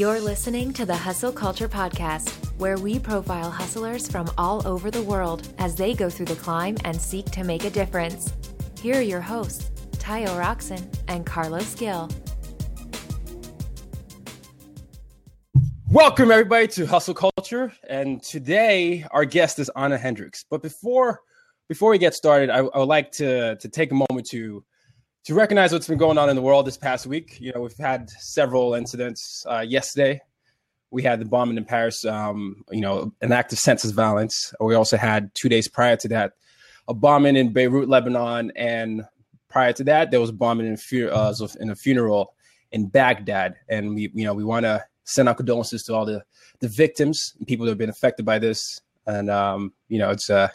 You're listening to the Hustle Culture Podcast, where we profile hustlers from all over the world as they go through the climb and seek to make a difference. Here are your hosts, Tayo Rockson and Carlos Gil. Welcome everybody to Hustle Culture, and today our guest is Anna Hendricks. But before before we get started, I, I would like to to take a moment to to recognize what's been going on in the world this past week. You know, we've had several incidents. Uh, yesterday, we had the bombing in Paris. Um, you know, an act of senseless violence. We also had two days prior to that a bombing in Beirut, Lebanon, and prior to that, there was bombing in, uh, in a funeral in Baghdad. And we, you know, we want to send our condolences to all the the victims and people that have been affected by this. And um, you know, it's uh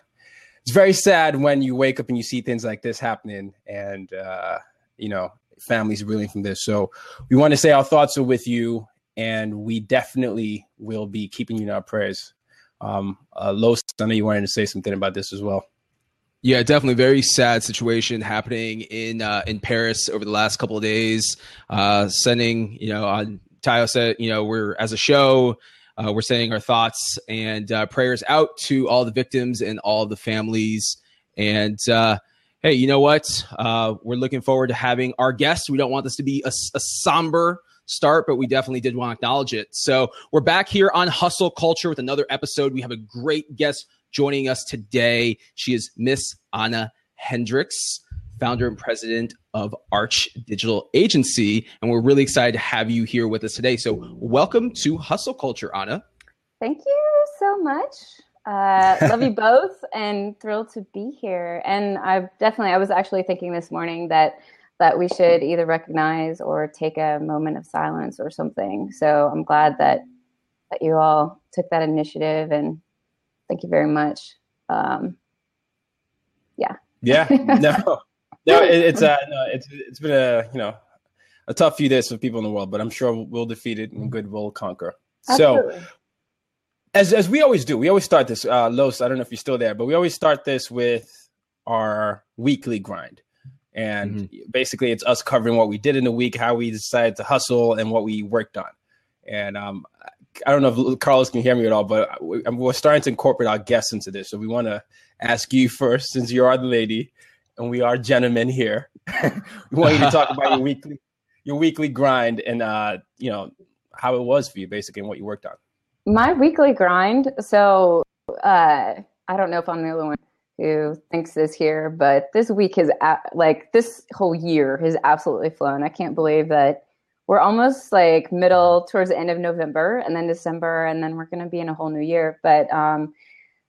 it's very sad when you wake up and you see things like this happening, and uh, you know, families reeling from this. So we want to say our thoughts are with you, and we definitely will be keeping you in our prayers. Um, uh, Los, I know you wanted to say something about this as well. Yeah, definitely very sad situation happening in uh, in Paris over the last couple of days. Uh, sending, you know, on Tayo said, you know, we're as a show, uh, we're sending our thoughts and uh, prayers out to all the victims and all the families. And uh, hey, you know what? Uh, we're looking forward to having our guests. We don't want this to be a, a somber start, but we definitely did want to acknowledge it. So we're back here on Hustle Culture with another episode. We have a great guest joining us today. She is Miss Anna Hendricks founder and president of Arch Digital Agency. And we're really excited to have you here with us today. So, welcome to Hustle Culture, Anna. Thank you so much. Uh, love you both and thrilled to be here. And I've definitely, I was actually thinking this morning that that we should either recognize or take a moment of silence or something. So I'm glad that that you all took that initiative and thank you very much. Um, yeah. Yeah. No no, it, it's uh, no, it's it's been a you know a tough few days for people in the world, but I'm sure we'll defeat it and good will conquer. Absolutely. So, as as we always do, we always start this. Uh, Los, I don't know if you're still there, but we always start this with our weekly grind, and mm-hmm. basically it's us covering what we did in the week, how we decided to hustle, and what we worked on. And um, I don't know if Carlos can hear me at all, but we're starting to incorporate our guests into this. So we want to ask you first, since you are the lady, and we are gentlemen here. we want you to talk about your weekly your weekly grind and uh, you know how it was for you basically and what you worked on. My weekly grind. So uh, I don't know if I'm the only one who thinks this here, but this week has like this whole year has absolutely flown. I can't believe that we're almost like middle towards the end of November and then December and then we're going to be in a whole new year. But um,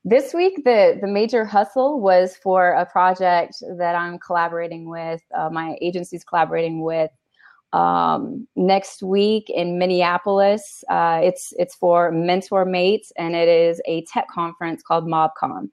this week, the, the major hustle was for a project that I'm collaborating with, uh, my agency's collaborating with um, next week in Minneapolis. Uh, it's, it's for Mentor Mates, and it is a tech conference called MobCon.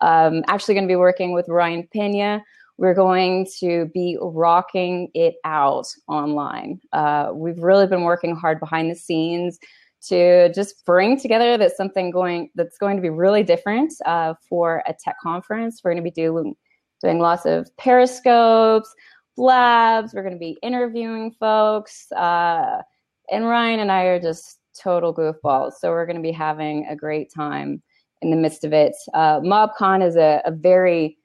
Um, actually, going to be working with Ryan Pena. We're going to be rocking it out online. Uh, we've really been working hard behind the scenes to just bring together that something going that's going to be really different uh, for a tech conference. We're going to be doing doing lots of periscopes, blabs. We're going to be interviewing folks, uh, and Ryan and I are just total goofballs. So we're going to be having a great time in the midst of it. Uh, MobCon is a, a very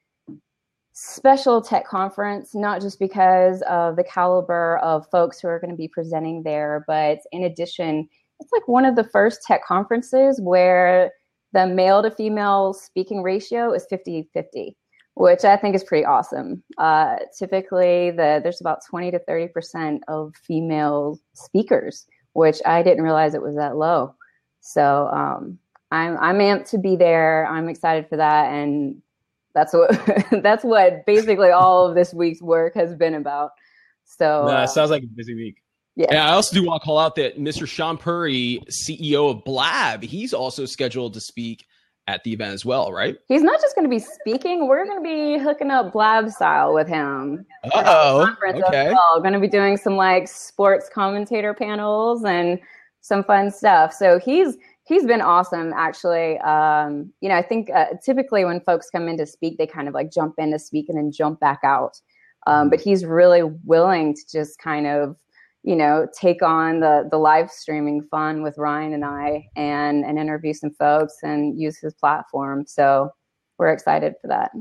special tech conference, not just because of the caliber of folks who are going to be presenting there, but in addition, it's like one of the first tech conferences where the male to female speaking ratio is 50 50 which i think is pretty awesome. Uh, typically the, there's about 20 to 30 percent of female speakers which i didn't realize it was that low. So um, I'm, I'm amped to be there. I'm excited for that. And that's what that's what basically all of this week's work has been about. So no, it sounds like a busy week yeah. And I also do want to call out that Mr. Shaan Puri, CEO of Blab, he's also scheduled to speak at the event as well, right? He's not just going to be speaking. We're going to be hooking up Blab style with him. Oh, okay. Well. Going to be doing some like sports commentator panels and some fun stuff. So he's he's been awesome, actually. Um, you know, I think uh, typically when folks come in to speak, they kind of like jump in to speak and then jump back out. Um, but he's really willing to just kind of you know, take on the the live streaming fun with Ryan and I, and and interview some folks and use his platform. So we're excited for that.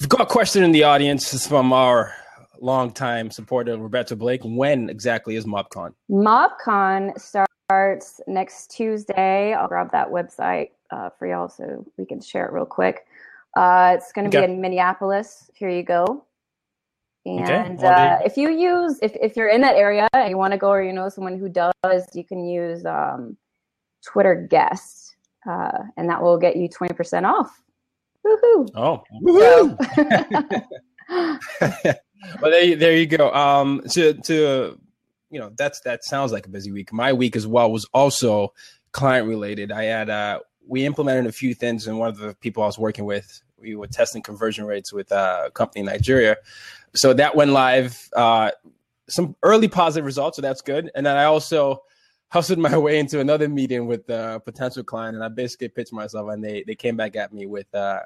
We've got a question in the audience. It's from our longtime supporter Roberto Blake. When exactly is MobCon? MobCon starts next Tuesday. I'll grab that website uh, for y'all so we can share it real quick. Uh, it's going to okay. be in Minneapolis. Here you go. And okay. uh, if you use, if, if you're in that area and you want to go or you know someone who does, you can use um, Twitter guest, uh, and that will get you 20% off. Woohoo! Oh, woohoo! well, there, there you go. Um, to to you know, that's that sounds like a busy week. My week as well was also client related. I had uh, we implemented a few things, and one of the people I was working with, we were testing conversion rates with uh, a company in Nigeria so that went live. Uh, some early positive results, so that's good. And then I also hustled my way into another meeting with a potential client, and I basically pitched myself, and they they came back at me with uh,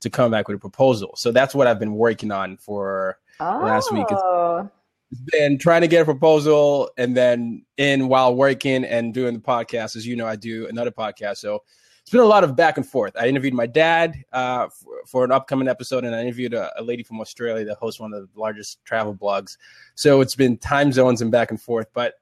to come back with a proposal. So that's what I've been working on for oh. last week. It's, oh. it's been trying to get a proposal, and then in while working and doing the podcast, as you know, I do another podcast, so it's been a lot of back and forth. I interviewed my dad uh, for, for, an upcoming episode, and I interviewed a, a, lady from Australia that hosts one of the largest travel blogs. So it's been time zones and back and forth, but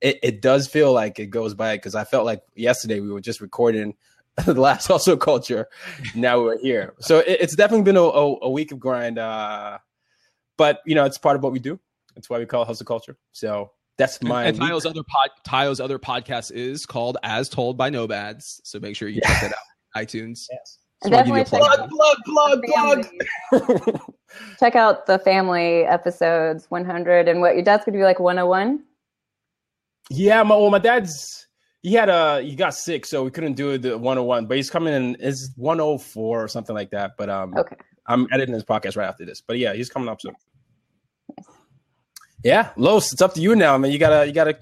it, it does feel like it goes by because I felt like yesterday we were just recording the last hustle culture. Now we're here, so it, it's definitely been a, a, a week of grind. Uh, but you know, it's part of what we do. That's why we call it hustle culture. So that's my and, and Tayo's other pod Tayo's other podcast is called As Told by Nomads. So make sure you yeah. check that out. iTunes. Yes. definitely plug, plug, plug, plug. check out the family episodes 100 and what your dad's gonna be like 101. Yeah, my well, my dad's he had a he got sick, so we couldn't do the 101, but he's coming in is 104 or something like that. But um okay. I'm editing his podcast right after this. But yeah, he's coming up soon. Yeah, Los, it's up to you now, man. You gotta you gotta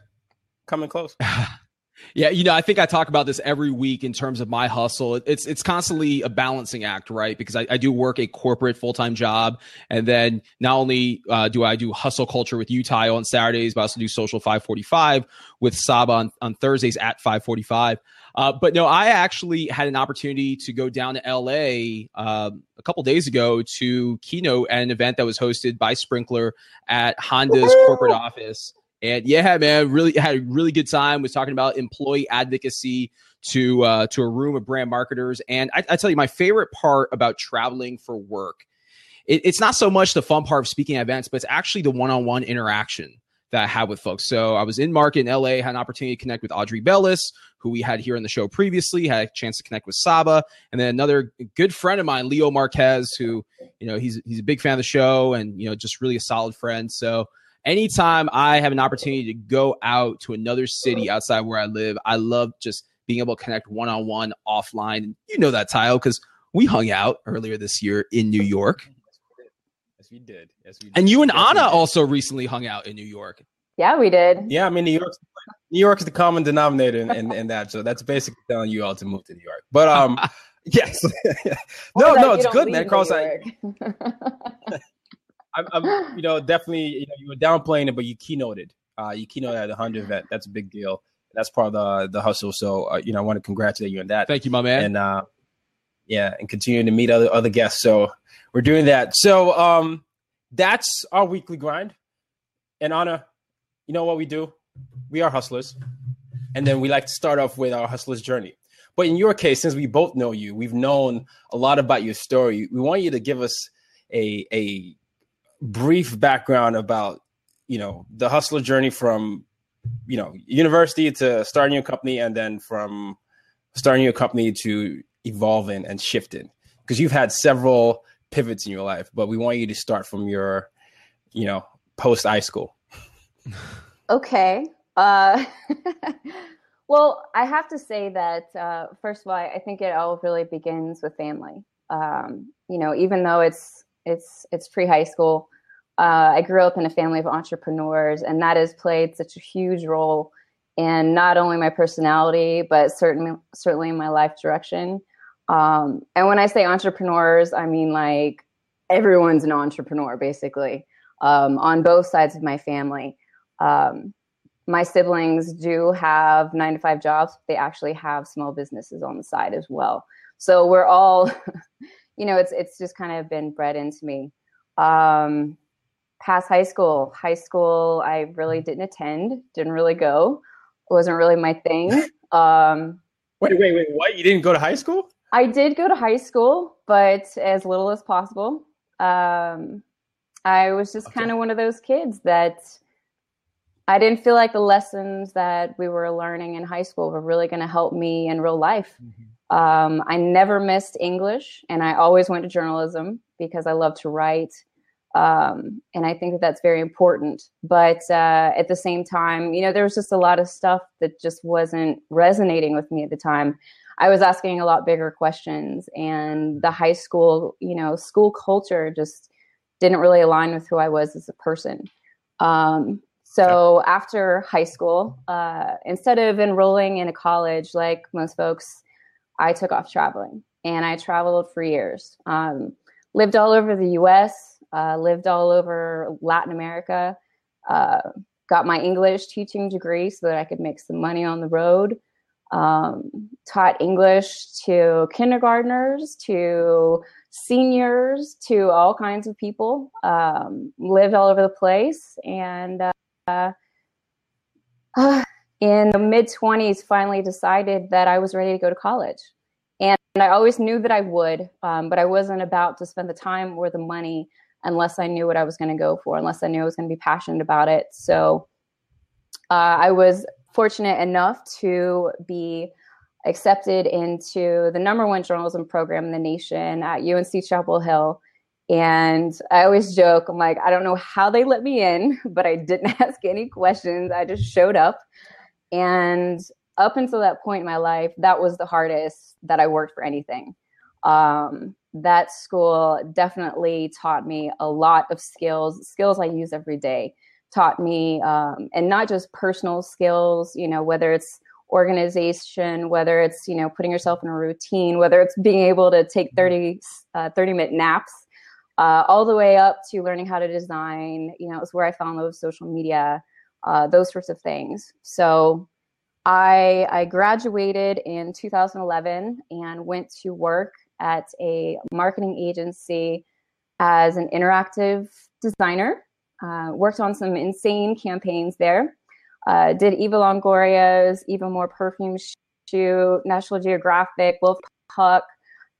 come in close. yeah, you know, I think I talk about this every week in terms of my hustle. It's it's constantly a balancing act, right? Because I, I do work a corporate full time job, and then not only uh, do I do hustle culture with Utah on Saturdays, but I also do social five forty five with Saba on, on Thursdays at five forty five. Uh, but no, I actually had an opportunity to go down to LA um, a couple days ago to keynote at an event that was hosted by Sprinklr at Honda's Woo-hoo! corporate office. And yeah, man, really had a really good time. Was talking about employee advocacy to uh, to a room of brand marketers. And I, I tell you, my favorite part about traveling for work, it, it's not so much the fun part of speaking at events, but it's actually the one on one interaction that I have with folks. So I was in market in LA, had an opportunity to connect with Audrey Bellis, who we had here on the show previously, had a chance to connect with Saba, and then another good friend of mine, Leo Marquez, who, you know, he's he's a big fan of the show and, you know, just really a solid friend. So anytime I have an opportunity to go out to another city outside where I live, I love just being able to connect one on one offline. You know that, Tayo, because we hung out earlier this year in New York we did. Yes, we did. And you and yes, Anna also recently hung out in New York. Yeah, we did. Yeah, I mean New York. New York is the common denominator in, in, in, that, so that's basically telling you all to move to New York. But um, yes, no, no, it's good, man. Carlos, I, I'm, I'm, you know, definitely, you know, you were downplaying it, but you keynoted. Uh, you keynoted at the Honda event. That's a big deal. That's part of the the hustle. So, uh, you know, I want to congratulate you on that. Thank you, my man. And uh, yeah, and continuing to meet other other guests. So we're doing that. So um, that's our weekly grind. And Anna, you know what we do? We are hustlers. And then we like to start off with our hustler's journey. But in your case, since we both know you, we've known a lot about your story. We want you to give us a a brief background about, you know, the hustler journey from, you know, university to starting your company and then from starting your company to evolving and shifting. Because you've had several pivots in your life, but we want you to start from your, you know, post high school. Okay. Uh, well, I have to say that uh, first of all, I think it all really begins with family. Um, you know, even though it's it's it's pre high school, uh, I grew up in a family of entrepreneurs, and that has played such a huge role in not only my personality, but certainly certainly in my life direction. Um, and when I say entrepreneurs, I mean like everyone's an entrepreneur, basically, um, on both sides of my family. Um, my siblings do have nine to five jobs. They actually have small businesses on the side as well. So we're all, you know, it's it's just kind of been bred into me. Um, past high school, high school, I really didn't attend, didn't really go. It wasn't really my thing. Um, wait, wait, wait. What? You didn't go to high school? I did go to high school, but as little as possible. Um, I was just okay. kind of one of those kids that I didn't feel like the lessons that we were learning in high school were really going to help me in real life. Mm-hmm. Um, I never missed English, and I always went to journalism because I love to write. Um, and I think that that's very important. But uh, at the same time, you know, there was just a lot of stuff that just wasn't resonating with me at the time. I was asking a lot bigger questions, and the high school, you know, school culture just didn't really align with who I was as a person. Um, so after high school, uh, instead of enrolling in a college like most folks, I took off traveling, and I traveled for years. Um, lived all over the U.S., uh, lived all over Latin America. Uh, got my English teaching degree so that I could make some money on the road um, taught English to kindergartners, to seniors, to all kinds of people, um, lived all over the place. And uh, uh, in the mid 20s, finally decided that I was ready to go to college. And, I always knew that I would, um, but I wasn't about to spend the time or the money unless I knew what I was going to go for, unless I knew I was going to be passionate about it. So uh, I was fortunate enough to be accepted into the number one journalism program in the nation at UNC Chapel Hill. And I always joke, I'm like, I don't know how they let me in, but I didn't ask any questions. I just showed up. And up until that point in my life, that was the hardest that I worked for anything. Um, that school definitely taught me a lot of skills, skills I use every day taught me, um, and not just personal skills, you know, whether it's organization, whether it's, you know, putting yourself in a routine, whether it's being able to take mm-hmm. 30, uh, 30 minute naps, uh, all the way up to learning how to design, you know, it was where I in love social media, uh, those sorts of things. So I, I graduated in 2011 and went to work at a marketing agency as an interactive designer uh, worked on some insane campaigns there. Uh, did Eva Longoria's Even More Perfume shoot, National Geographic, Wolfgang Puck,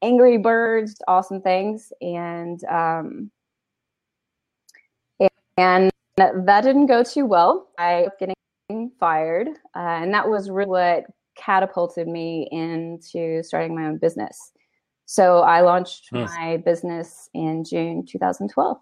Angry Birds, awesome things. And um, and that didn't go too well. I was getting fired, uh, and that was really what catapulted me into starting my own business. So I launched my business in June 2012.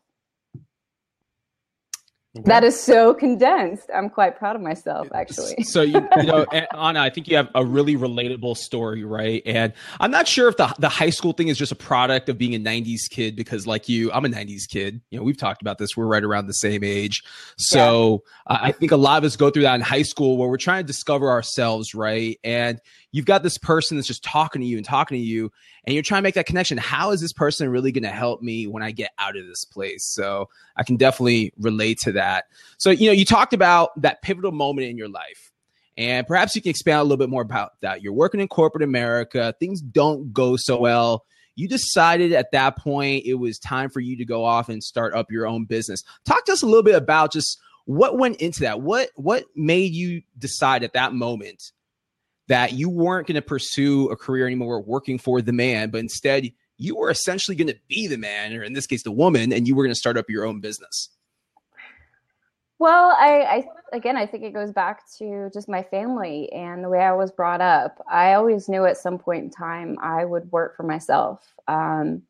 Okay. That is so condensed. I'm quite proud of myself, actually. So you, you know, Anna, I think you have a really relatable story, right? And I'm not sure if the the high school thing is just a product of being a '90s kid, because like you, I'm a '90s kid. You know, we've talked about this. We're right around the same age. So yeah. uh, I think a lot of us go through that in high school, where we're trying to discover ourselves, right? And you've got this person that's just talking to you and talking to you, and you're trying to make that connection. How is this person really going to help me when I get out of this place? So I can definitely relate to that. So, you know, you talked about that pivotal moment in your life. And perhaps you can expand a little bit more about that. You're working in corporate America, things don't go so well. You decided at that point it was time for you to go off and start up your own business. Talk to us a little bit about just what went into that. What what made you decide at that moment that you weren't going to pursue a career anymore working for the man, but instead you were essentially going to be the man, or in this case, the woman, and you were going to start up your own business? Well, I, I again, I think it goes back to just my family and the way I was brought up. I always knew at some point in time I would work for myself. Um,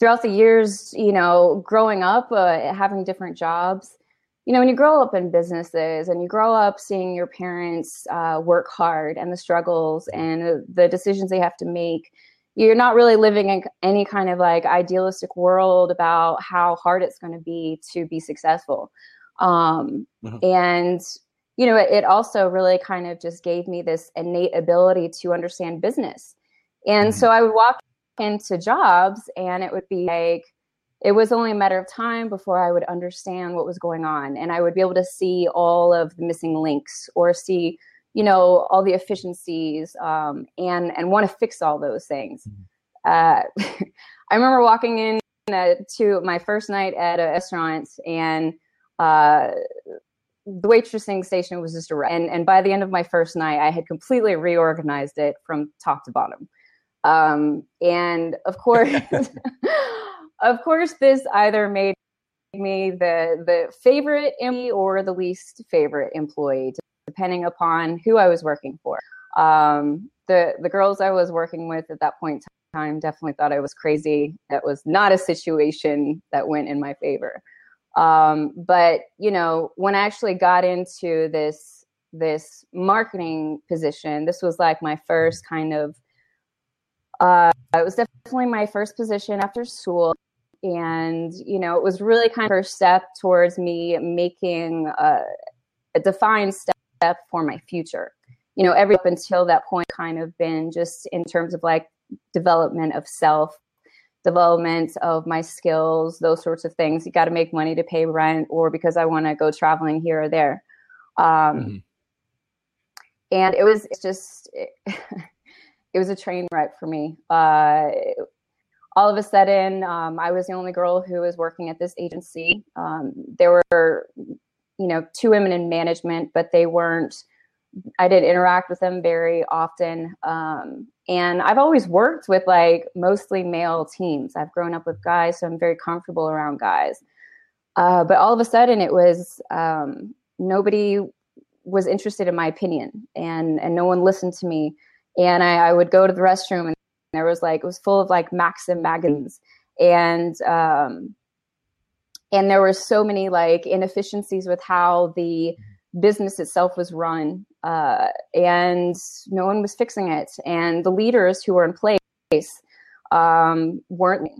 throughout the years, you know, growing up, uh, having different jobs, you know, when you grow up in businesses and you grow up seeing your parents uh, work hard and the struggles and the decisions they have to make, you're not really living in any kind of like idealistic world about how hard it's going to be to be successful. Um, mm-hmm. And, you know, it, it, also really kind of just gave me this innate ability to understand business. And mm-hmm. so I would walk into jobs and it would be like, it was only a matter of time before I would understand what was going on, and I would be able to see all of the missing links or see, you know, all the efficiencies, um, and and want to fix all those things. Uh, I remember walking in uh, to my first night at a restaurant, and uh, the waitressing station was just around. And, and by the end of my first night, I had completely reorganized it from top to bottom. Um, and of course, of course, this either made me the the favorite employee or the least favorite employee, depending upon who I was working for. Um, the the girls I was working with at that point in time definitely thought I was crazy. That was not a situation that went in my favor. Um, but you know, when I actually got into this this marketing position, this was like my first kind of. Uh, it was definitely my first position after school, and you know, it was really kind of first step towards me making a, a defined step for my future. You know, every up until that point, kind of been just in terms of like development of self development of my skills, those sorts of things. You got to make money to pay rent, or because I want to go traveling here or there. Um, mm-hmm. And it was just, it, it, was a train wreck for me. Uh, all of a sudden, um, I was the only girl who was working at this agency. Um, there were, you know, two women in management, but they weren't I didn't interact with them very often. Um, and I've always worked with like mostly male teams. I've grown up with guys, so I'm very comfortable around guys. Uh, but all of a sudden, it was um, nobody was interested in my opinion, and and no one listened to me. And I, I, would go to the restroom, and there was like it was full of like Maxim magazines, and um, and there were so many like inefficiencies with how the business itself was run uh, and no one was fixing it. And the leaders who were in place um, weren't.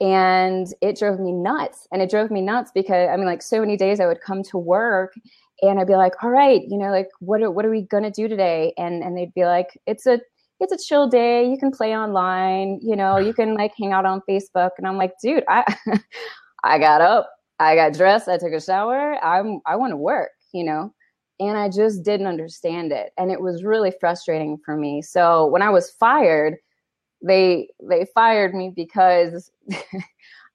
And it drove me nuts. And it drove me nuts because i mean like so many days i would come to work and i'd be like all right you know like what are, what are we going to do today? And and they'd be like it's a it's a chill day you can play online you know you can like hang out on facebook and i'm like dude i i got up i got dressed i took a shower i'm i want to work you know and I just didn't understand it and it was really frustrating for me. So when I was fired, they they fired me because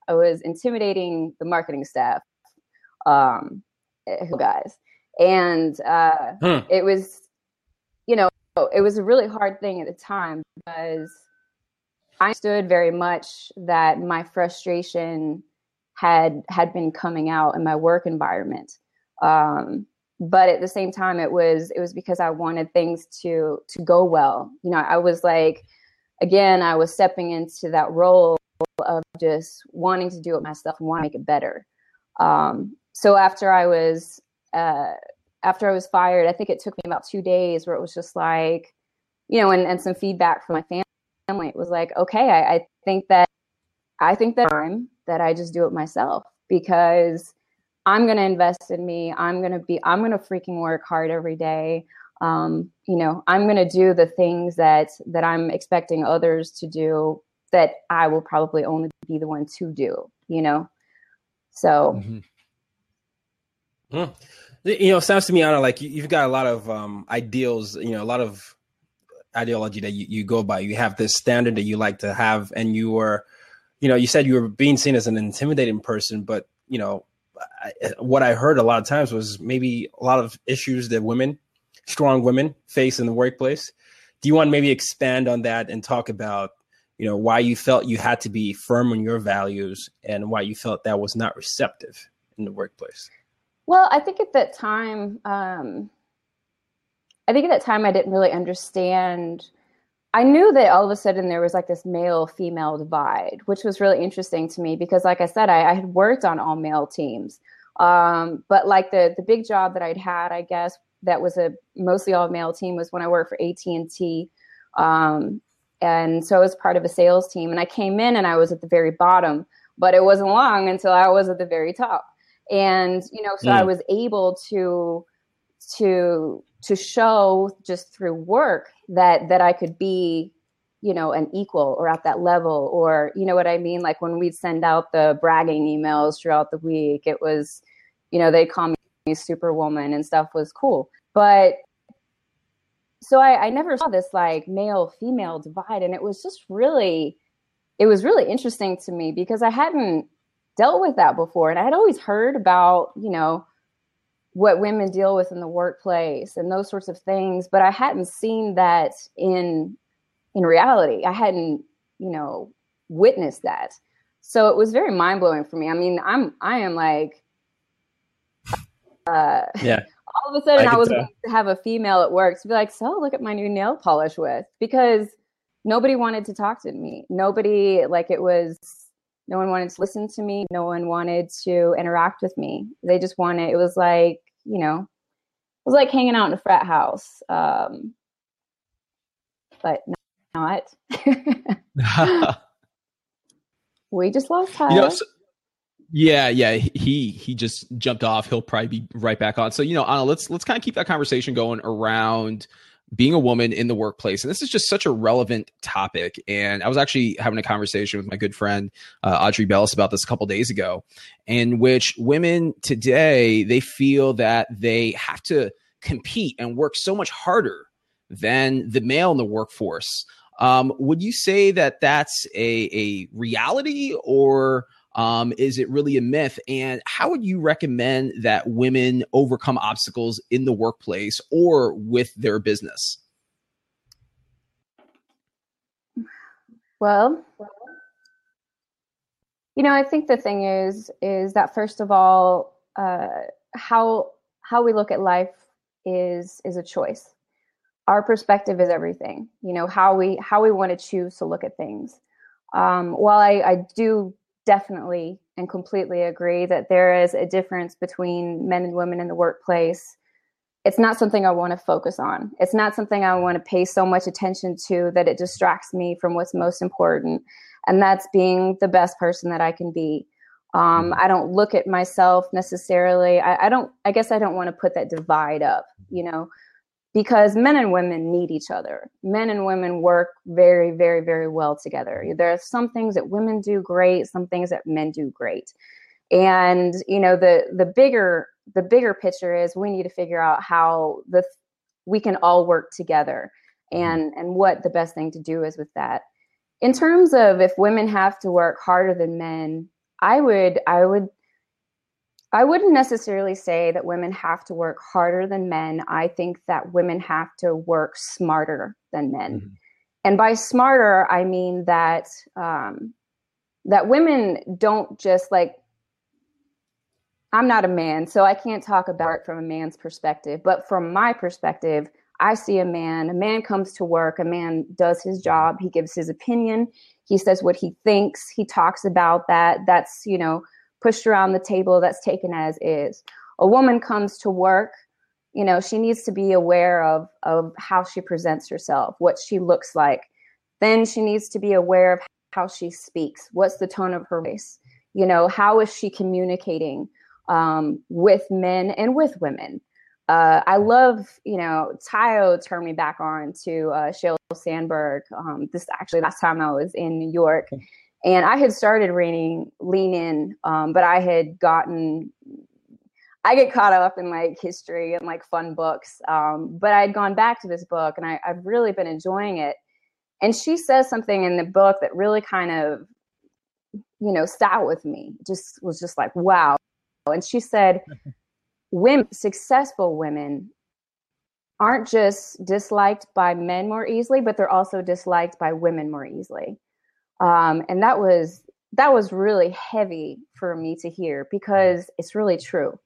I was intimidating the marketing staff um eh, guys. And uh hmm. it was you know, it was a really hard thing at the time because I understood very much that my frustration had had been coming out in my work environment. Um, but at the same time it was it was because i wanted things to to go well you know i was like again i was stepping into that role of just wanting to do it myself and want to make it better um, so after i was uh, after i was fired i think it took me about two days where it was just like you know and, and some feedback from my family it was like okay I, I think that i think that time that i just do it myself because I'm to invest in me. I'm to be, I'm to freaking work hard every day. Um, you know, I'm to do the things that, that I'm expecting others to do that I will probably only be the one to do, you know? So. Mm-hmm. Mm. You know, it sounds to me, Anna, like you've got a lot of um, ideals, you know, a lot of ideology that you, you go by. You have this standard that you like to have, and you were, you know, you said you were being seen as an intimidating person, but, you know, I, what I heard a lot of times was maybe a lot of issues that women, strong women, face in the workplace. Do you want to maybe expand on that and talk about, you know, why you felt you had to be firm on your values and why you felt that was not receptive in the workplace? Well, I think at that time, um, I think at that time I didn't really understand I knew that all of a sudden there was like this male female divide, which was really interesting to me because, like I said, I, I had worked on all male teams. Um, but like the the big job that I'd had, I guess that was a mostly all male team was when I worked for AT and T, um, and so I was part of a sales team. And I came in and I was at the very bottom, but it wasn't long until I was at the very top. And you know, so mm. I was able to to to show just through work that that I could be you know, an equal or at that level, or you know what I mean? Like when we'd send out the bragging emails throughout the week, it was, you know, they call me superwoman and stuff was cool. But so I, I never saw this like male female divide. And it was just really, it was really interesting to me because I hadn't dealt with that before. And I had always heard about, you know, what women deal with in the workplace and those sorts of things, but I hadn't seen that in in reality. I hadn't, you know, witnessed that. So it was very mind blowing for me. I mean, I'm I am like uh yeah. All of a sudden I, I was going to have a female at work to be like, "So, look at my new nail polish with." Because nobody wanted to talk to me. Nobody like it was no one wanted to listen to me. No one wanted to interact with me. They just wanted, it was like, you know, it was like hanging out in a frat house. Um, but not. we just lost Tayo. You know, so, yeah, yeah, he he just jumped off. He'll probably be right back on. So you know, Anna, let's let's kind of keep that conversation going around being a woman in the workplace. And this is just such a relevant topic. And I was actually having a conversation with my good friend uh, Audrey Bellis about this a couple days ago, in which women today they feel that they have to compete and work so much harder than the male in the workforce. Um, would you say that that's a, a reality or um, is it really a myth? And how would you recommend that women overcome obstacles in the workplace or with their business? Well, you know, I think the thing is, is that first of all, uh, how how we look at life is is a choice. Our perspective is everything. You know how we how we want to choose to look at things. Um, while I, I do definitely and completely agree that there is a difference between men and women in the workplace. It's not something I want to focus on. It's not something I want to pay so much attention to that it distracts me from what's most important. And that's being the best person that I can be. Um, I don't look at myself necessarily. I, I don't, I guess I don't want to put that divide up, you know because men and women need each other. Men and women work very, very, very well together. There are some things that women do great, some things that men do great. And you know, the the bigger the bigger picture is we need to figure out how the we can all work together mm-hmm. and and what the best thing to do is with that. In terms of if women have to work harder than men, I would I would I wouldn't necessarily say that women have to work harder than men. I think that women have to work smarter than men. Mm-hmm. And by smarter, I mean that um, that women don't just like. I'm not a man, so I can't talk about it from a man's perspective. But from my perspective, I see a man. A man comes to work. A man does his job. He gives his opinion. He says what he thinks. He talks about that. That's you know pushed around the table that's taken as is. A woman comes to work, you know, she needs to be aware of of how she presents herself, what she looks like. Then she needs to be aware of how she speaks. What's the tone of her voice? You know, how is she communicating um, with men and with women? Uh, I love, you know, Tayo turned me back on to uh, Sheryl Sandberg. Um, this actually last time I was in New York, and I had started reading Lean In, um, but I had gotten, I get caught up in like history and like fun books. Um, but I had gone back to this book and I, I've really been enjoying it. And she says something in the book that really kind of, you know, sat with me, just was just like, wow. And she said, women, successful women aren't just disliked by men more easily, but they're also disliked by women more easily um, and that was that was really heavy for me to hear because it's really true.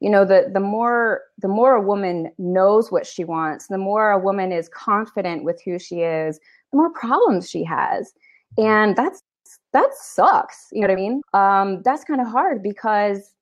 You know the the more the more a woman knows what she wants the more a woman is confident with who she is the more problems she has. And that's that sucks you know what i mean? Um, that's kind of hard because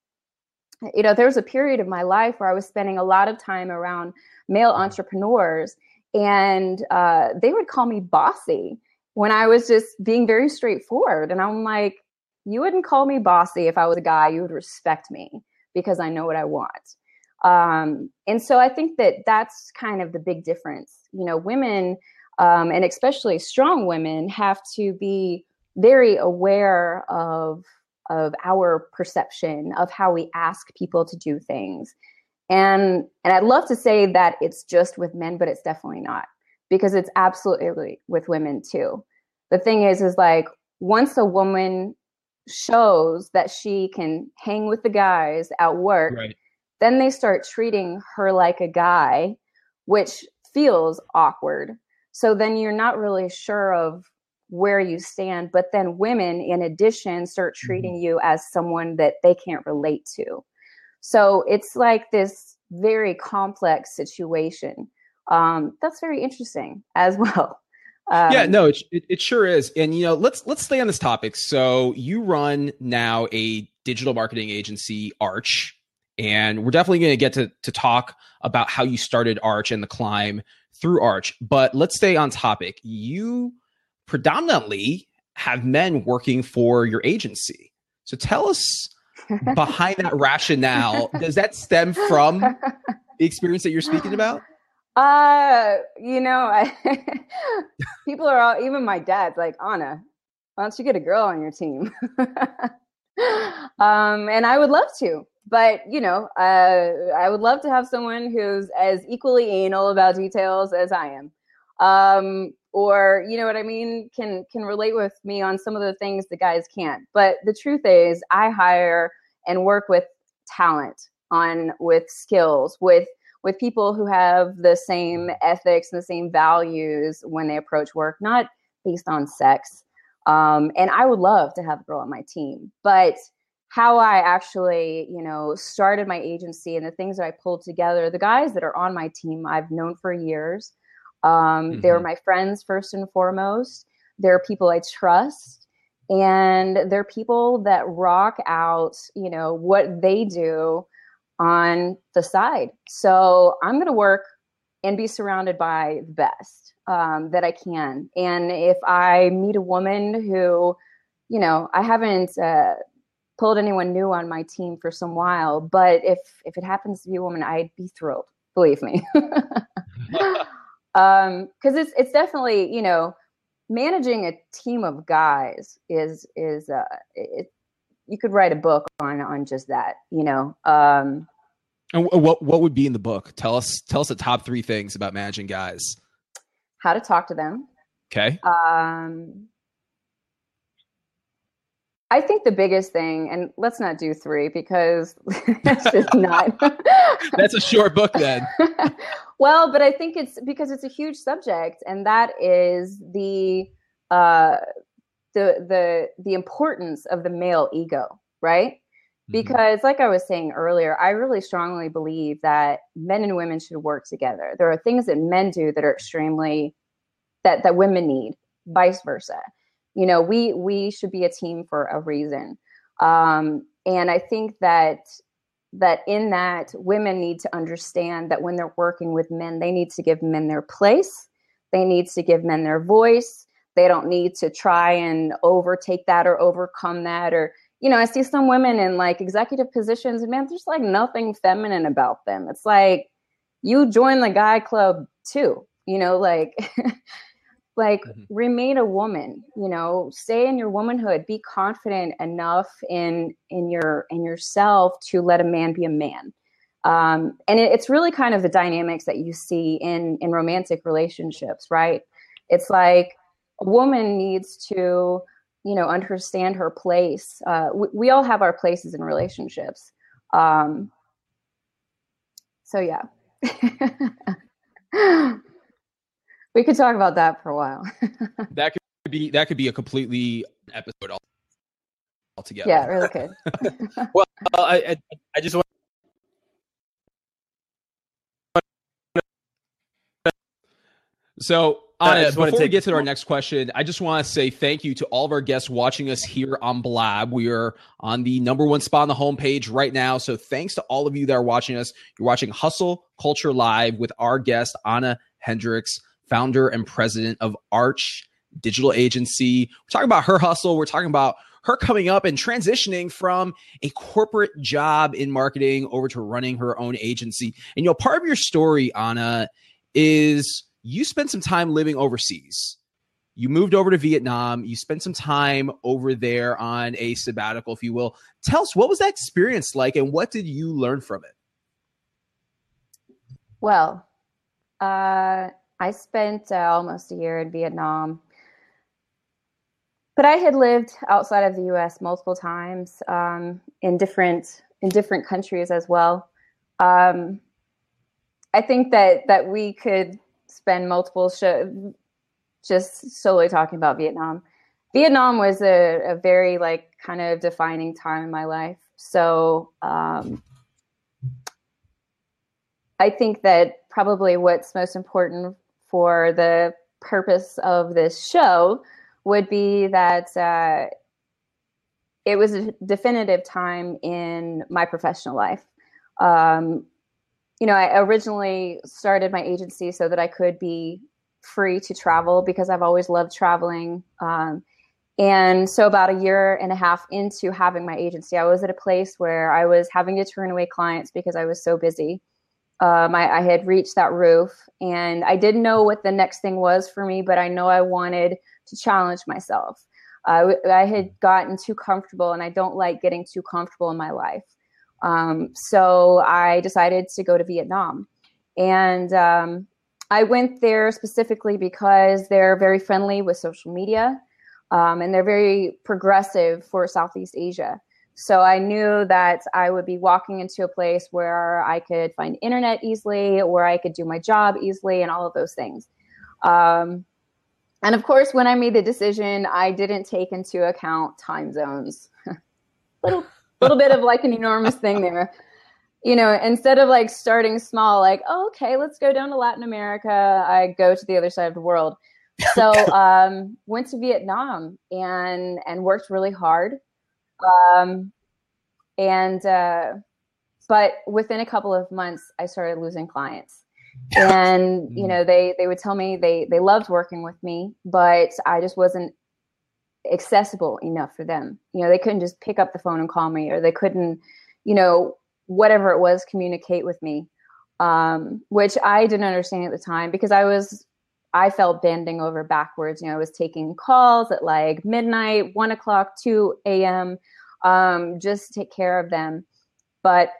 you know there was a period of my life where i was spending a lot of time around male entrepreneurs and uh, they would call me bossy when I was just being very straightforward. And I'm like, you wouldn't call me bossy if I was a guy, you would respect me because I know what I want. Um, and so I think that that's kind of the big difference. You know, women, um, and especially strong women have to be very aware of of our perception of how we ask people to do things and and i'd love to say that it's just with men but it's definitely not because it's absolutely with women too the thing is is like once a woman shows that she can hang with the guys at work right. then they start treating her like a guy which feels awkward so then you're not really sure of where you stand. But then women, in addition, start treating mm-hmm. you as someone that they can't relate to. So it's like this very complex situation. Um, that's very interesting as well. Um, yeah, no, it, it, it sure is. And you know, let's let's stay on this topic. So you run now a digital marketing agency, Arch, and we're definitely going to get to to talk about how you started Arch and the climb through Arch. But let's stay on topic. You predominantly have men working for your agency. So tell us behind that rationale. Does that stem from the experience that you're speaking about? Uh, you know, I, people are all, even my dad's like, Anna, why don't you get a girl on your team? um, and I would love to, but you know, uh, I would love to have someone who's as equally anal about details as I am. Um, or you know what I mean, can can relate with me on some of the things the guys can't. But the truth is, I hire and work with talent on with skills with with people who have the same ethics and the same values when they approach work, not based on sex. Um, and I would love to have a girl on my team, but how I actually, you know, started my agency and the things that I pulled together, the guys that are on my team I've known for years. Um, mm-hmm. They're my friends first and foremost. They're people I trust, and they're people that rock out, you know, what they do on the side. So I'm going to work and be surrounded by the best um, that I can. And if I meet a woman who, you know, I haven't uh, pulled anyone new on my team for some while, but if if it happens to be a woman, I'd be thrilled. Believe me. um because it's it's definitely you know managing a team of guys is is uh it, you could write a book on on just that you know um and what what would be in the book tell us tell us the top three things about managing guys how to talk to them okay um I think the biggest thing, and let's not do three because that's just not. that's a short book then. well, but I think it's because it's a huge subject, and that is the uh, the the the importance of the male ego, right? Mm-hmm. Because, like I was saying earlier, I really strongly believe that men and women should work together. There are things that men do that are extremely that that women need, vice versa you know we we should be a team for a reason um, and i think that that in that women need to understand that when they're working with men they need to give men their place they need to give men their voice they don't need to try and overtake that or overcome that or you know i see some women in like executive positions and man there's like nothing feminine about them. It's like you join the guy club too you know like like mm-hmm. remain a woman you know stay in your womanhood be confident enough in in your in yourself to let a man be a man. Um, and it, it's really kind of the dynamics that you see in in romantic relationships right? It's like a woman needs to you know understand her place uh, we, we all have our places in relationships um, so yeah we could talk about that for a while. that could be that could be a completely episode altogether. Yeah, really could. well, I I just want. So, uh, before we get to our next question, I just want to say thank you to all of our guests watching us here on Blab. We are on the number one spot on the homepage right now. So, thanks to all of you that are watching us. You're watching Hustle Culture Live with our guest, Anna Hendricks founder and president of Arch Digital Agency. We're talking about her hustle. We're talking about her coming up and transitioning from a corporate job in marketing over to running her own agency. And you know, part of your story, Anna, is you spent some time living overseas. You moved over to Vietnam. You spent some time over there on a sabbatical, if you will. Tell us what was that experience like, and what did you learn from it? Well, uh, I spent uh, almost a year in Vietnam, but I had lived outside of the U.S. multiple times um, in different in different countries as well. Um, I think that that we could spend multiple show just solely talking about Vietnam. Vietnam was a, a very like kind of defining time in my life. So um, I think that probably what's most important for the purpose of this show would be that uh, it was a definitive time in my professional life. Um, you know, I originally started my agency so that I could be free to travel because I've always loved traveling. Um, and so, about a year and a half into having my agency, I was at a place where I was having to turn away clients because I was so busy. Um, I, I, had reached that roof and I didn't know what the next thing was for me, but I know I wanted to challenge myself. Uh, I had gotten too comfortable and I don't like getting too comfortable in my life. Um, so I decided to go to Vietnam. And um, I went there specifically because they're very friendly with social media um, and they're very progressive for Southeast Asia. So I knew that I would be walking into a place where I could find internet easily, where I could do my job easily, and all of those things. Um, and of course, when I made the decision, I didn't take into account time zones. little little bit of like an enormous thing there. You know, instead of like starting small, like, oh, okay, let's go down to Latin America, I go to the other side of the world. So um, went to Vietnam and and worked really hard um, and uh, but within a couple of months, I started losing clients. And you mm. know, they they would tell me they they loved working with me, but I just wasn't accessible enough for them. You know, they couldn't just pick up the phone and call me, or they couldn't, you know, whatever it was, communicate with me. Um, which I didn't understand at the time because I was I felt bending over backwards. You know, I was taking calls at like midnight, one o'clock, 2 a.m., um, just to take care of them. But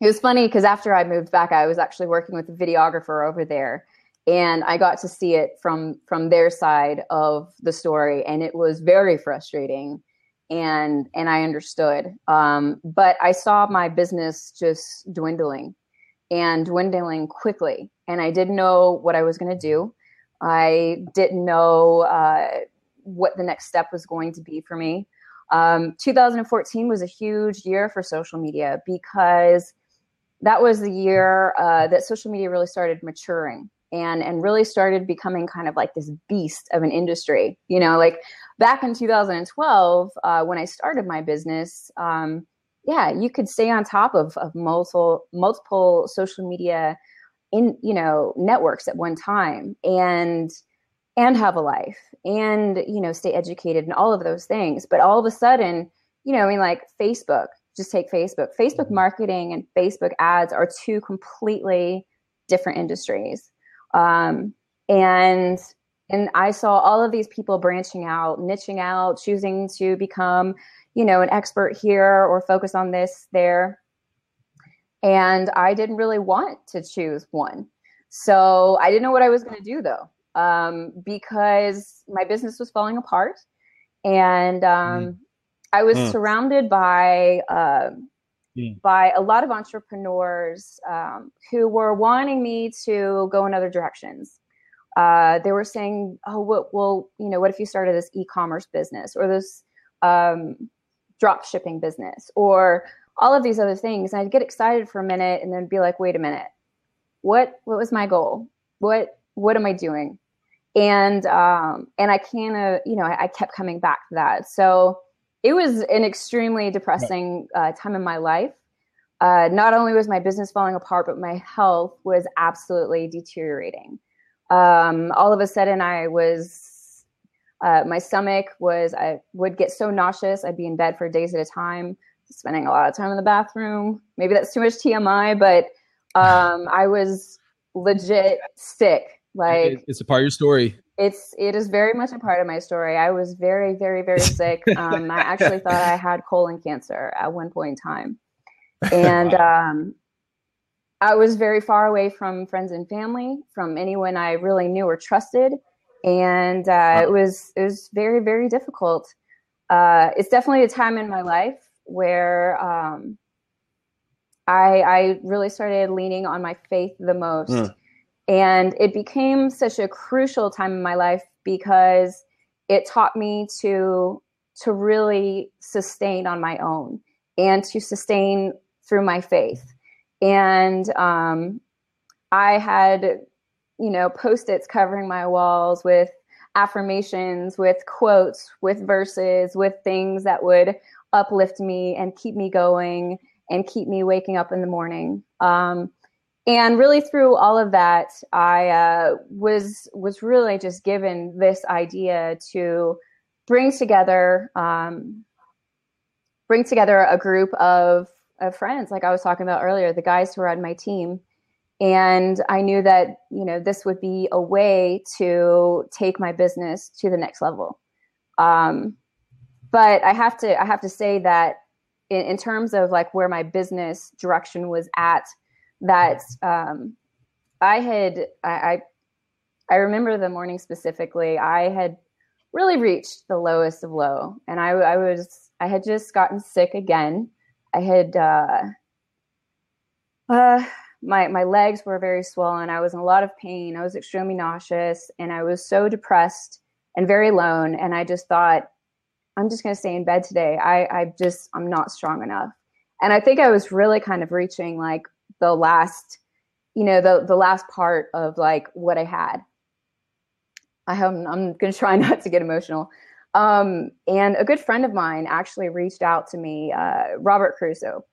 it was funny because after I moved back, I was actually working with a videographer over there. And I got to see it from from their side of the story, and it was very frustrating. And and I understood, um, but I saw my business just dwindling, and dwindling quickly. And I didn't know what I was going to do I didn't know uh, what the next step was going to be for me. Um, 2014 was a huge year for social media because that was the year uh, that social media really started maturing and and really started becoming kind of like this beast of an industry. You know, like back in 2012 uh, when I started my business. Um, yeah, you could stay on top of, of multiple multiple social media in you know networks at one time and and have a life and you know stay educated and all of those things but all of a sudden you know i mean like facebook just take facebook facebook mm-hmm. marketing and facebook ads are two completely different industries um, and and i saw all of these people branching out niching out choosing to become you know an expert here or focus on this there and I didn't really want to choose one. So I didn't know what I was going to do though, um, because my business was falling apart. And um, mm. I was mm. surrounded by uh, by a lot of entrepreneurs um, who were wanting me to go in other directions. Uh, they were saying, "Oh, what, well, you know, what if you started this e-commerce business or this um, drop shipping business or all of these other things. And I'd get excited for a minute and then be like, wait a minute, what what was my goal? What what am I doing? And um, and I kind of, you know, I, I, kept coming back to that. So it was an extremely depressing uh, time in my life. Uh, not only was my business falling apart, but my health was absolutely deteriorating. Um, all of a sudden, I was, uh, my stomach was, I would get so nauseous, I'd be in bed for days at a time spending a lot of time in the bathroom. Maybe that's too much TMI, but um, I was legit sick Like it's a part of your story. It's it is very much a part of my story. I was very very very sick. Um, I actually thought I had colon cancer at one point in time, and um, I was very far away from friends and family, from anyone I really knew or trusted, and uh, wow. it was it was very very difficult. Uh, it's definitely a time in my life where um, I, I really started leaning on my faith the most. Mm. And it became such a crucial time in my life because it taught me to to really sustain on my own and to sustain through my faith. And um, I had, you know, post-its covering my walls with affirmations, with quotes, with verses, with things that would uplift me and keep me going and keep me waking up in the morning. Um, and really through all of that, I uh, was was really just given this idea to bring together um, bring together a group of, of friends, like I was talking about earlier, the guys who are on my team. And I knew that you know this would be a way to take my business to the next level. Um, but I have to I have to say that in, in terms of like where my business direction was at that um, I had I, I remember the morning specifically. I had really reached the lowest of low, and I, I was I had just gotten sick again. I had uh, uh, my my legs were very swollen. I was in a lot of pain. I was extremely nauseous, and I was so depressed and very alone. And I just thought, I'm just going to stay in bed today. I I just I'm not strong enough. And I think I was really kind of reaching like the last you know the the last part of like what i had. I hope i'm going to try not to get emotional. Um, and a good friend of mine actually reached out to me uh, robert crusoe.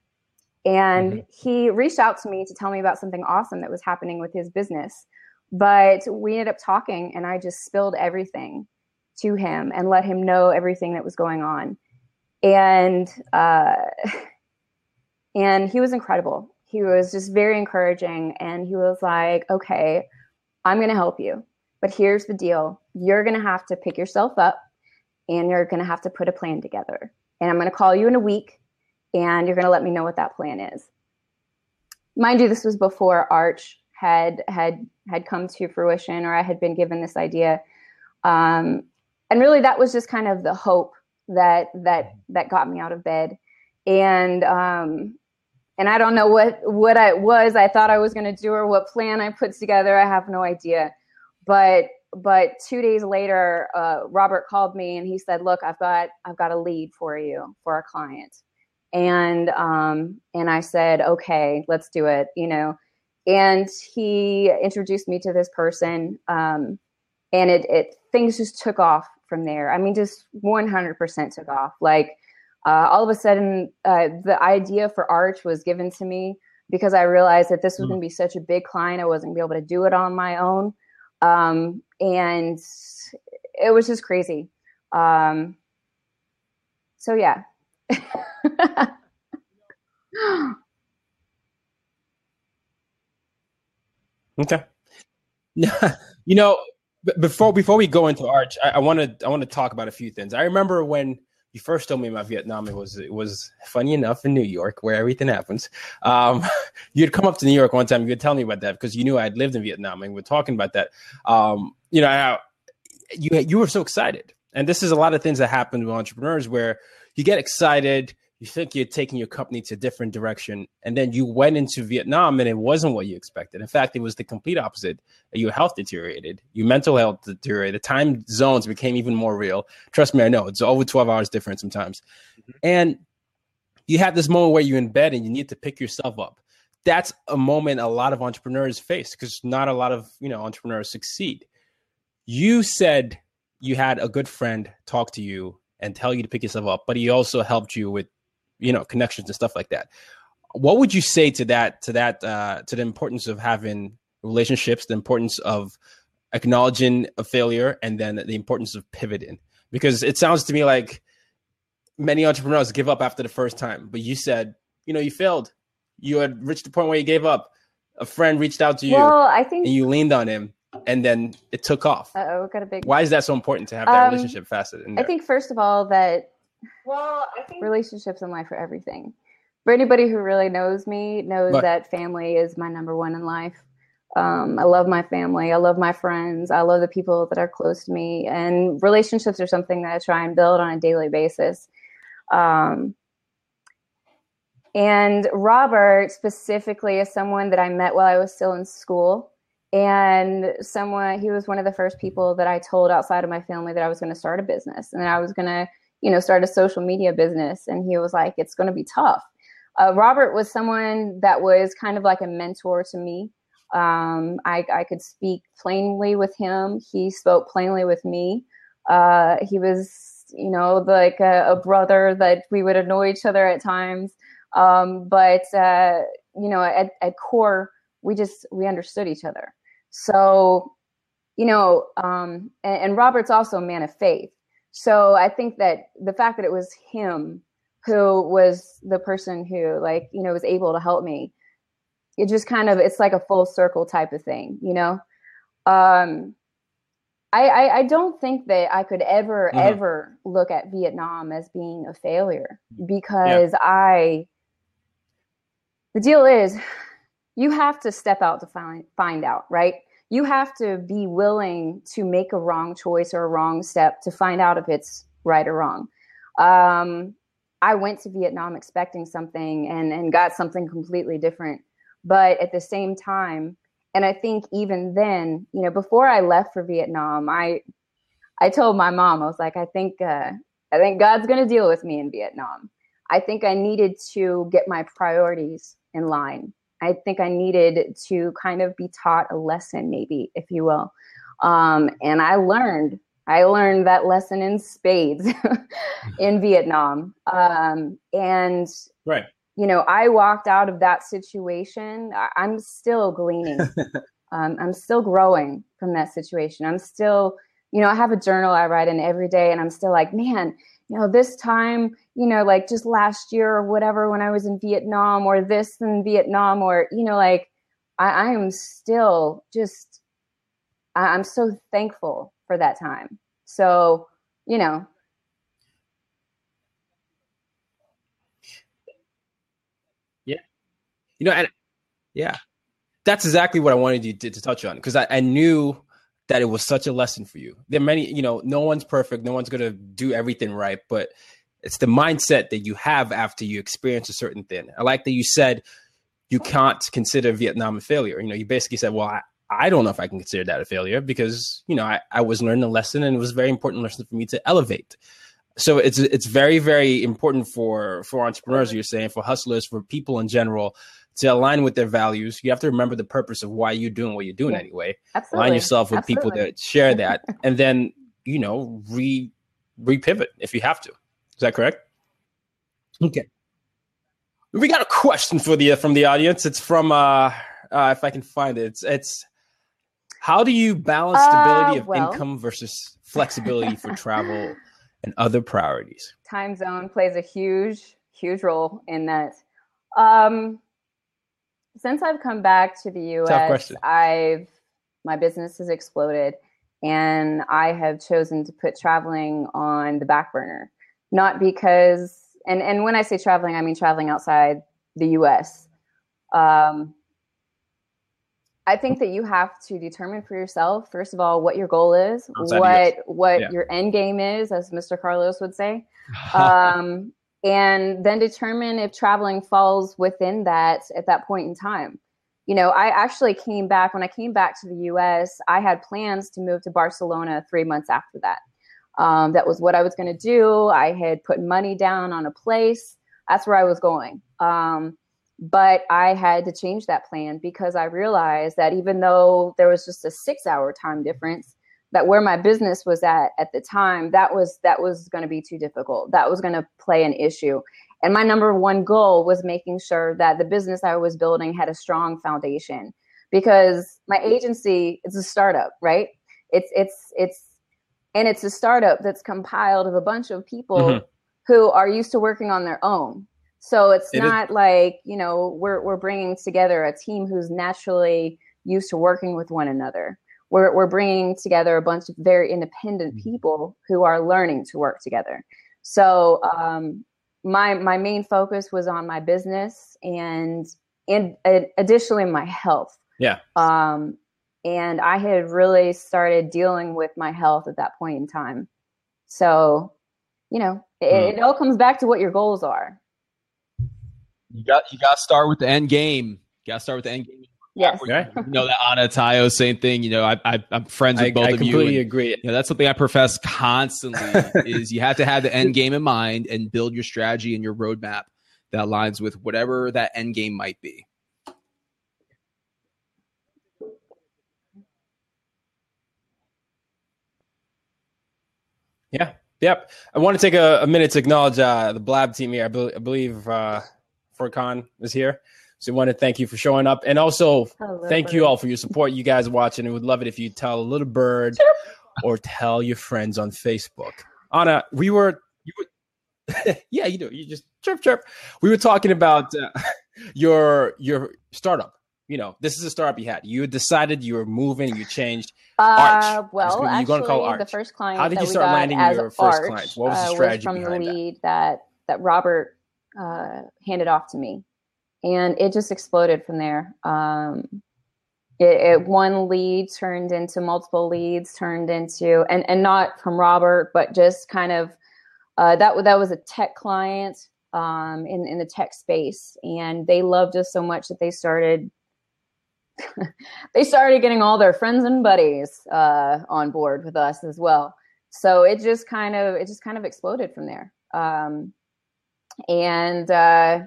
And mm-hmm. he reached out to me to tell me about something awesome that was happening with his business. But we ended up talking and i just spilled everything to him and let him know everything that was going on. And uh, and he was incredible he was just very encouraging and he was like, okay, I'm going to help you. But here's the deal you're going to have to pick yourself up and you're going to have to put a plan together. And I'm going to call you in a week and you're going to let me know what that plan is. Mind you, this was before Arch had had had come to fruition or I had been given this idea. Um, and really that was just kind of the hope that that that got me out of bed. And um, and I don't know what what I was I thought I was going to do or what plan I put together. I have no idea. But but two days later, uh, Robert called me and he said, "Look, I've got I've got a lead for you for a client." And um, and I said, "Okay, let's do it." You know, and he introduced me to this person, um, and it it things just took off from there. I mean, just 100% took off. Like uh, all of a sudden uh, the idea for arch was given to me because i realized that this was mm. going to be such a big client i wasn't going to be able to do it on my own. Um, and it was just crazy. Um, so yeah. Okay. You know before before we go into arch i want to i want to talk about a few things. I remember when you first told me about Vietnam, it was it was funny enough in New York where everything happens. Um, you'd come up to New York one time. You'd tell me about that because you knew I'd lived in Vietnam, and we are talking about that. Um, you know, you you were so excited, and this is a lot of things that happen with entrepreneurs where you get excited, you think you're taking your company to a different direction and then you went into vietnam and it wasn't what you expected. In fact it was the complete opposite. Your health deteriorated your mental health deteriorated the time zones became even more real. Trust me i know it's over 12 hours different sometimes. Mm-hmm. and you have this moment where you're in bed and you need to pick yourself up. That's a moment a lot of entrepreneurs face because not a lot of you know entrepreneurs succeed. You said you had a good friend talk to you and tell you to pick yourself up but he also helped you with you know connections and stuff like that what would you say to that to that uh, to the importance of having relationships the importance of acknowledging a failure and then the importance of pivoting because it sounds to me like many entrepreneurs give up after the first time but you said you know you failed you had reached the point where you gave up a friend reached out to you well i think and you leaned on him and then it took off. oh, got a big. Why is that so important to have that Um, relationship facet in I think first of all that Well, I think relationships in life are everything. For anybody who really knows me, knows Right. that family is my number one in life. Um, I love my family. I love my friends. I love the people that are close to me. And relationships are something that I try and build on a daily basis. Um, and Robert specifically is someone that I met while I was still in school. And someone, he was one of the first people that I told outside of my family that I was going to start a business and that I was going to, you know, start a social media business. And he was like, it's going to be tough. Uh, Robert was someone that was kind of like a mentor to me. Um, I, I could speak plainly with him. He spoke plainly with me. Uh, he was, you know, like a, a brother that we would annoy each other at times. Um, but, uh, you know, at, at core, we just, we understood each other. So, you know, um, and, and Robert's also a man of faith. So I think that the fact that it was him who was the person who, like, you know, was able to help me, it just kind of, it's like a full circle type of thing, you know? Um, I, I, I don't think that I could ever, Mhm. ever look at Vietnam as being a failure because I, the deal is you have to step out to find find out, right? You have to be willing to make a wrong choice or a wrong step to find out if it's right or wrong. Um, I went to Vietnam expecting something and and got something completely different. But at the same time, and I think even then, you know, before I left for Vietnam, I I told my mom I was like, I think uh, I think God's going to deal with me in Vietnam. I think I needed to get my priorities in line. I think I needed to kind of be taught a lesson, maybe, if you will. Um, and I learned, I learned that lesson in spades in Vietnam. Um, and, right. you know, I walked out of that situation. I- I'm still gleaning. um, I'm still growing from that situation. I'm still, you know, I have a journal I write in every day, and I'm still like, man, you know, this time, you know, like just last year or whatever when I was in Vietnam, or this in Vietnam, or you know, like I, I am still just, I, I'm so thankful for that time. So, you know, Yeah. You know, and yeah, that's exactly what I wanted you to, to touch on because I, I knew that it was such a lesson for you. There are many, you know, no one's perfect, no one's gonna do everything right, but it's the mindset that you have after you experience a certain thing. I like that you said you can't consider Vietnam a failure. You know, you basically said, well, I, I don't know if I can consider that a failure because, you know, I, I was learning a lesson and it was a very important lesson for me to elevate. So it's it's very, very important for for entrepreneurs, you're saying, for hustlers, for people in general, to align with their values. You have to remember the purpose of why you're doing what you're doing Yeah. anyway. absolutely. Align yourself with people that share that, and then you know re repivot if you have to. Is that correct? Okay. We got a question for the from the audience. It's from uh, uh if I can find it. It's it's how do you balance stability Uh, of well. income versus flexibility for travel and other priorities? time zone plays a huge huge role in that um since i've come back to the us i've my business has exploded and i have chosen to put traveling on the back burner not because and and when i say traveling i mean traveling outside the us um I think that you have to determine for yourself, first of all, what your goal is, Outside what what Yeah. your end game is, as Mr. Carlos would say um, and then determine if traveling falls within that at that point in time. You know, I actually came back when I came back to the US, I had plans to move to Barcelona three months after that. Um, that was what I was going to do. I had put money down on a place. That's where I was going. Um, but I had to change that plan because I realized that even though there was just a six hour time difference, that where my business was at at the time that was that was going to be too difficult. That was going to play an issue. And my number one goal was making sure that the business i was building had a strong foundation. Because my agency is a startup right? It's it's it's and it's a startup that's compiled of a bunch of people Mhm. who are used to working on their own. So it's It is- not like you know we're we're bringing together a team who's naturally used to working with one another we're, we're bringing together a bunch of very independent mm-hmm. people who are learning to work together. So um, my my main focus was on my business and and additionally my health. Yeah. Um, and I had really started dealing with my health at that point in time. So, you know, it, mm. it all comes back to what your goals are. You got you got to start with the end game. You got to start with the end game. Yes. Okay. You know that Anna Tayo, same thing. You know, I, I am friends with I, both I of you. I completely agree. You know, that's something I profess constantly. is you have to have the end game in mind and build your strategy and your roadmap that aligns with whatever that end game might be. Yeah. Yep. I want to take a, a minute to acknowledge uh, the Blab team here. I, be- I believe uh, Furkan is here. So I want to thank you for showing up. And also Hello, thank bird. you all for your support. You guys watching. I would love it if you tell a little bird or tell your friends on Facebook. Anna, we were, you were yeah, you do. You just chirp, chirp. We were talking about uh, your your startup you know, this is a startup you had. You decided you were moving, you changed. Uh, Arch. Well, you're going to call Arch. the first client. How did you start landing your first Arch, clients? What was the uh, strategy was from behind the lead that that, Robert uh, handed off to me, and it just exploded from there. Um, it, it, one lead turned into multiple leads, turned into and and not from Robert, but just kind of uh, that that was a tech client um, in in the tech space, and they loved us so much that they started they started getting all their friends and buddies uh, on board with us as well. So it just kind of it just kind of exploded from there. Um, and uh,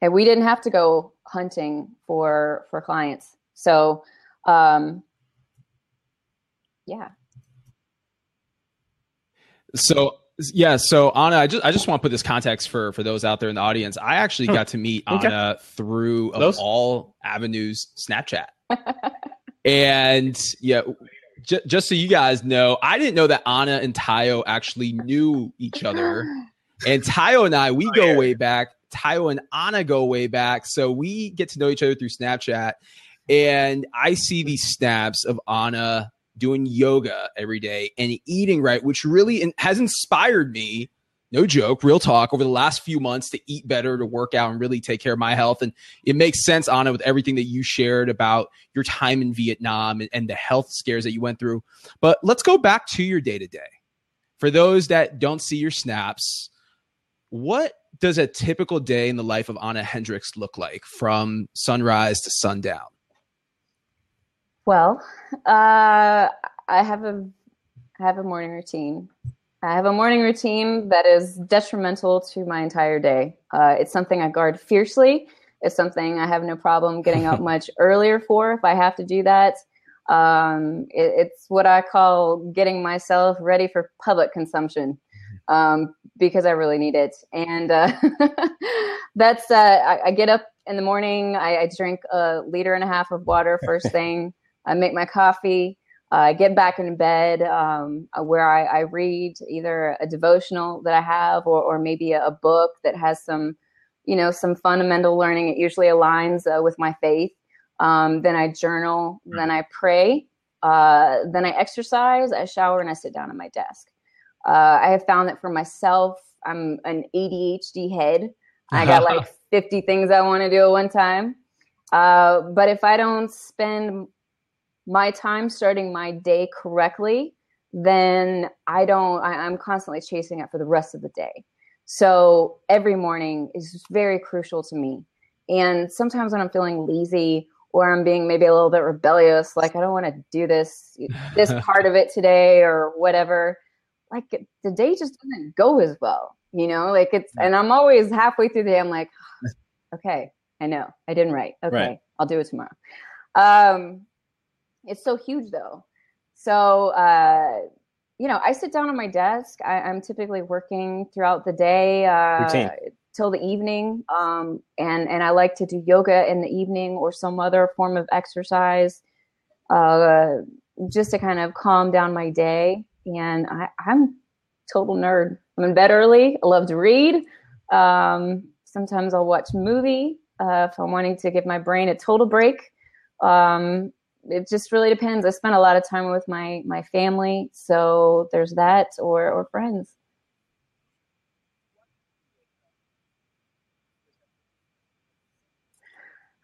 and we didn't have to go hunting for for clients. So um, yeah. So yeah, so Anna, I just I just want to put this context for for those out there in the audience. I actually got to meet okay. Anna through of all avenues Snapchat, and yeah, j- just so you guys know, I didn't know that Anna and Tayo actually knew each other, and Tayo and I we oh, go yeah. way back. Tayo and Anna go way back, so we get to know each other through Snapchat. And I see these snaps of Anna doing yoga every day and eating right, which really has inspired me. No joke, real talk, over the last few months to eat better, to work out, and really take care of my health. And it makes sense, Anna, with everything that you shared about your time in Vietnam and, and the health scares that you went through. But let's go back to your day to day. For those that don't see your snaps, what does a typical day in the life of Anna Hendricks look like from sunrise to sundown? Well, uh, I have a I have a morning routine. I have a morning routine that is detrimental to my entire day. Uh, it's something I guard fiercely. It's something I have no problem getting up much earlier for if I have to do that. Um, it, it's what I call getting myself ready for public consumption um, because I really need it. And uh, that's uh, I, I, get up in the morning. I, I, drink a liter and a half of water first thing. I make my coffee. I uh, get back in bed um, uh, where I, I, read either a devotional that I have or, or maybe a, a, book that has some, you know, some fundamental learning. It usually aligns uh, with my faith. Um, then I journal. Mm-hmm. Then I pray. Uh, then I exercise. I shower and I sit down at my desk. Uh, I have found that for myself, I'm an ADHD head. I got like 50 things I want to do at one time. Uh, but if I don't spend my time starting my day correctly, then I don't, I, am constantly chasing it for the rest of the day. So every morning is very crucial to me. And sometimes when I'm feeling lazy or I'm being maybe a little bit rebellious, like I don't want to do this, this part of it today or whatever, like the day just doesn't go as well, you know, like it's, and I'm always halfway through the day, I'm like, okay, I know I didn't write. Okay, right. I'll do it tomorrow. Um, it's so huge though. So, uh, you know, I sit down on my desk. I, am typically working throughout the day uh, till the evening, um, and and I like to do yoga in the evening or some other form of exercise, uh, just to kind of calm down my day. And I, I'm total nerd. I'm in bed early. I love to read. Um, sometimes I'll watch movie uh, if I'm wanting to give my brain a total break. Um, it just really depends. I spend a lot of time with my my family, so there's that, or or friends.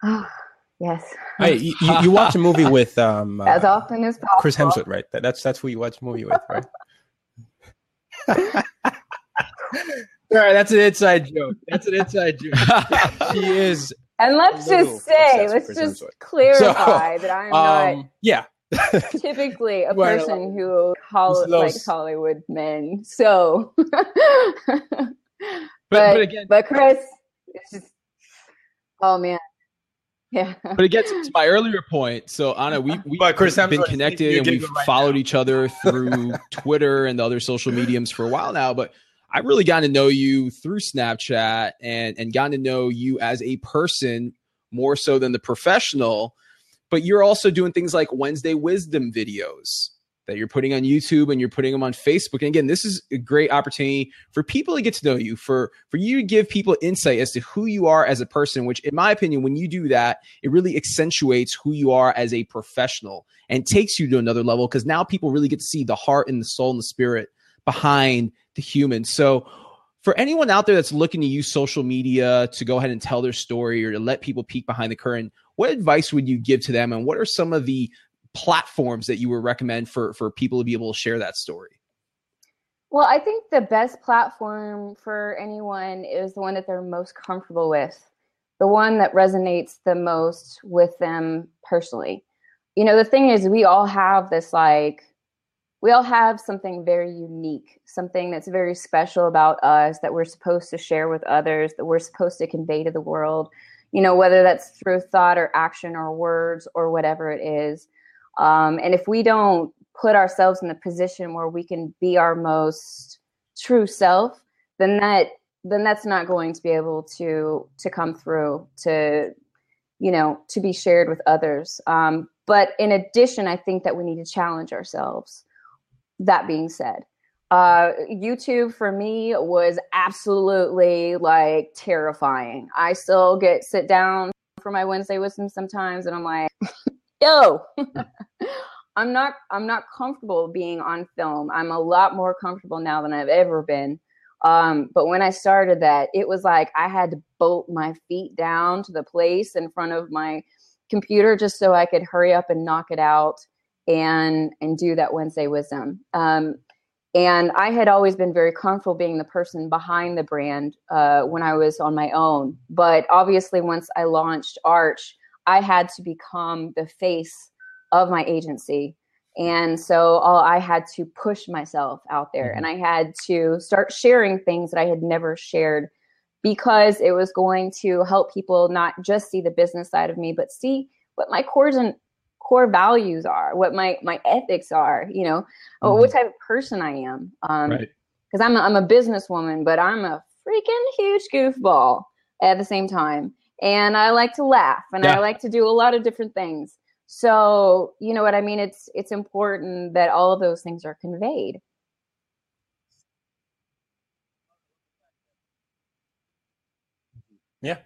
Oh, yes. Hey, you, you, you watch a movie with um, As uh, often as possible. Chris Hemsworth, right? That, that's that's who you watch a movie with, right? All right, that's an inside joke. That's an inside joke. she is. And let's just say, let's just Hemsworth. clarify that I'm Um, yeah. not typically a Well, person who hol- likes Hollywood men. So, but, But, but again, but Chris, it's just, oh man, yeah. but again, to my earlier point. So Anna, we we've But Chris been Hemsworth, connected and we've right followed now. each other through Twitter and the other social mediums for a while now. But I really got to know you through Snapchat and and gotten to know you as a person more so than the professional. But you're also doing things like Wednesday Wisdom videos that you're putting on YouTube and you're putting them on Facebook. And again, this is a great opportunity for people to get to know you, for for you to give people insight as to who you are as a person, which in my opinion, when you do that, it really accentuates who you are as a professional and takes you to another level because now people really get to see the heart and the soul and the spirit behind the human. So for anyone out there that's looking to use social media to go ahead and tell their story or to let people peek behind the curtain, what advice would you give to them and what are some of the platforms that you would recommend for for people to be able to share that story? Well, I think the best platform for anyone is the one that they're most comfortable with, the one that resonates the most with them personally. You know, the thing is, we all have this like, we all have something very unique, something that's very special about us that we're supposed to share with others, that we're supposed to convey to the world, you know, whether that's through thought or action or words or whatever it is. Um, and if we don't put ourselves in a position where we can be our most true self, then that then that's not going to be able to to come through to you know to be shared with others. Um, but in addition, I think that we need to challenge ourselves. That being said, uh, YouTube for me was absolutely like terrifying. I still get sit down for my Wednesday wisdom sometimes, and I'm like, yo. I'm not I'm not comfortable being on film. I'm a lot more comfortable now than I've ever been. Um, but when I started that, it was like I had to bolt my feet down to the place in front of my computer just so I could hurry up and knock it out and and do that Wednesday wisdom. Um, and I had always been very comfortable being the person behind the brand uh, when I was on my own. But obviously, once I launched Arch, I had to become the face of my agency. And so all I had to push myself out there and I had to start sharing things that I had never shared because it was going to help people not just see the business side of me, but see what my core and core values are, what my my ethics are, you know, mm-hmm. what type of person I am. Um, right. Because I'm a, I'm a businesswoman, but I'm a freaking huge goofball at the same time, and I like to laugh and yeah. I like to do a lot of different things. So, you know what I mean? It's it's important that all of those things are conveyed. Yeah.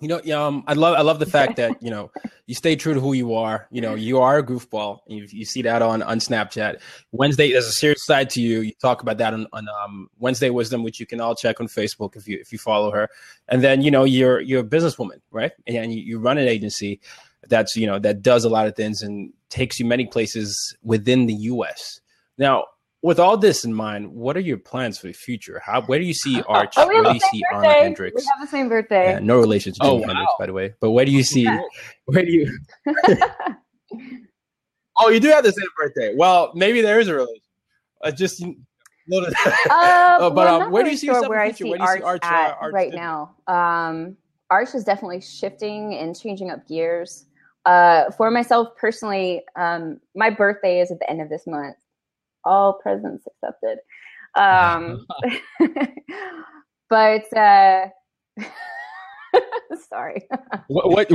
You know, um, I love I love the fact that you know you stay true to who you are. You know, you are a goofball. You, you see that on on Snapchat. Wednesday, there's a serious side to you. You talk about that on, on um, Wednesday Wisdom, which you can all check on Facebook if you if you follow her. And then you know you're you're a businesswoman, right? And you, you run an agency that's you know that does a lot of things and takes you many places within the U.S. Now, with all this in mind, what are your plans for the future? How where do you see Arch? Oh, where do you see birthday. Anna Hendricks? We have the same birthday. Yeah, no relation to Oh, Jimi wow. Hendrix, by the way. But where do you see? Yeah. Where do you? oh, you do have the same birthday. Well, maybe there is a relation. Uh, just you- little. Uh, Oh, but, well, um, where do you see sure in where the I future? see Where do you see Arch Arch, uh, at Arch right now? Um, Arch is definitely shifting and changing up gears. Uh, for myself personally, um, my birthday is at the end of this month. All presents accepted. Um, but uh, sorry. What what,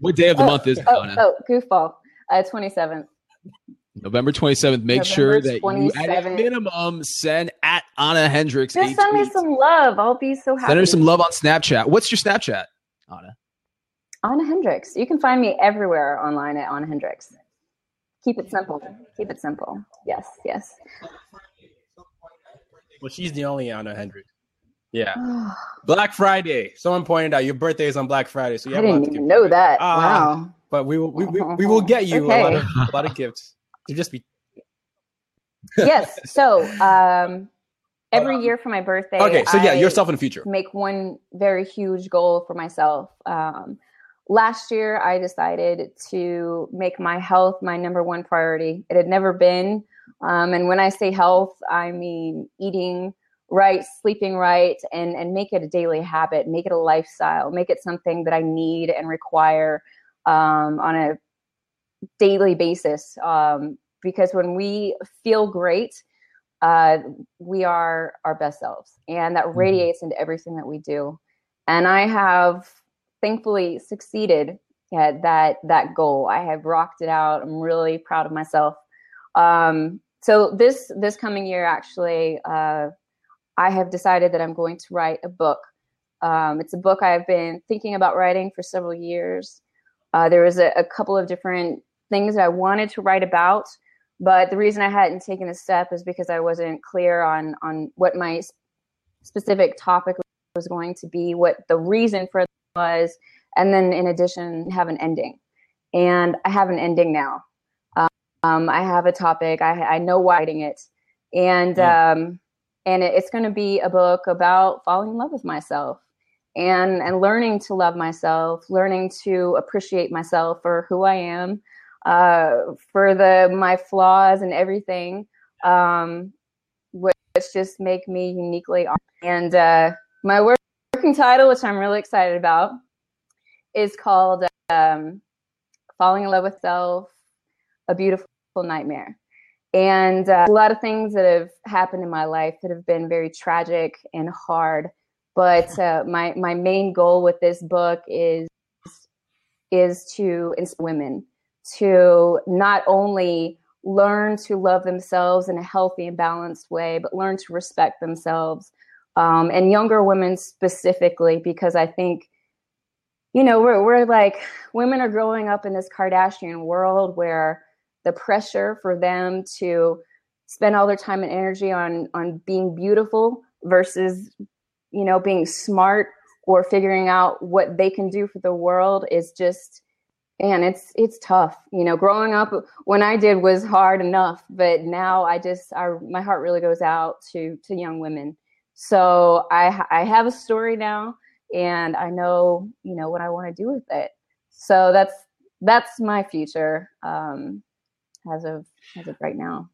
what day of the Oh, month is it, Oh, Anna? oh goofball. Uh, 27th. November 27th. Make sure November that you, at a minimum, send at Anna Hendricks Just send me some love. I'll be so happy. Send her some love on Snapchat. What's your Snapchat, Anna? Anna Hendricks. You can find me everywhere online at Anna Hendricks. Keep it simple. Keep it simple. Yes, yes. Well, she's the only Anna Hendricks. Yeah. Black Friday. Someone pointed out your birthday is on Black Friday, so you I have a didn't to even know that. Ah, wow. But we will we, we, we will get you a lot of a lot of gifts. To just be yes. So um, every um, year for my birthday, okay. So yeah, I yourself in the future. make one very huge goal for myself. Um, last year, I decided to make my health my number one priority. It had never been. Um, and when I say health, I mean eating right, sleeping right, and, and make it a daily habit, make it a lifestyle, make it something that I need and require um, on a daily basis. Um, because when we feel great, uh, we are our best selves, and that radiates into everything that we do. And I have thankfully succeeded at that that goal. I have rocked it out. I'm really proud of myself. Um, so this this coming year, actually, uh, I have decided that I'm going to write a book. Um, it's a book I've been thinking about writing for several years. Uh, there was a, a couple of different things that I wanted to write about, but the reason I hadn't taken the step is because I wasn't clear on on what my specific topic was going to be, what the reason for was, and then in addition have an ending. And I have an ending now. Um, I have a topic. I, I know why I'm writing it, and um, and it, it's going to be a book about falling in love with myself and and learning to love myself, learning to appreciate myself for who I am, uh, for the my flaws and everything, um, which just make me uniquely. awesome. And uh, my work, working title, which I'm really excited about, is called um, "Falling in Love with Self: A Beautiful Nightmare." And uh, a lot of things that have happened in my life that have been very tragic and hard. But uh, my my main goal with this book is is to inspire women to not only learn to love themselves in a healthy and balanced way, but learn to respect themselves, um, and younger women specifically, because I think, you know, we're we're like women are growing up in this Kardashian world where the pressure for them to spend all their time and energy on on being beautiful versus you know being smart or figuring out what they can do for the world is just and it's it's tough. You know growing up when i did was hard enough but now i just I, my heart really goes out to to young women so i i have a story now and i know you know what i want to do with it so that's that's my future um as of as of right now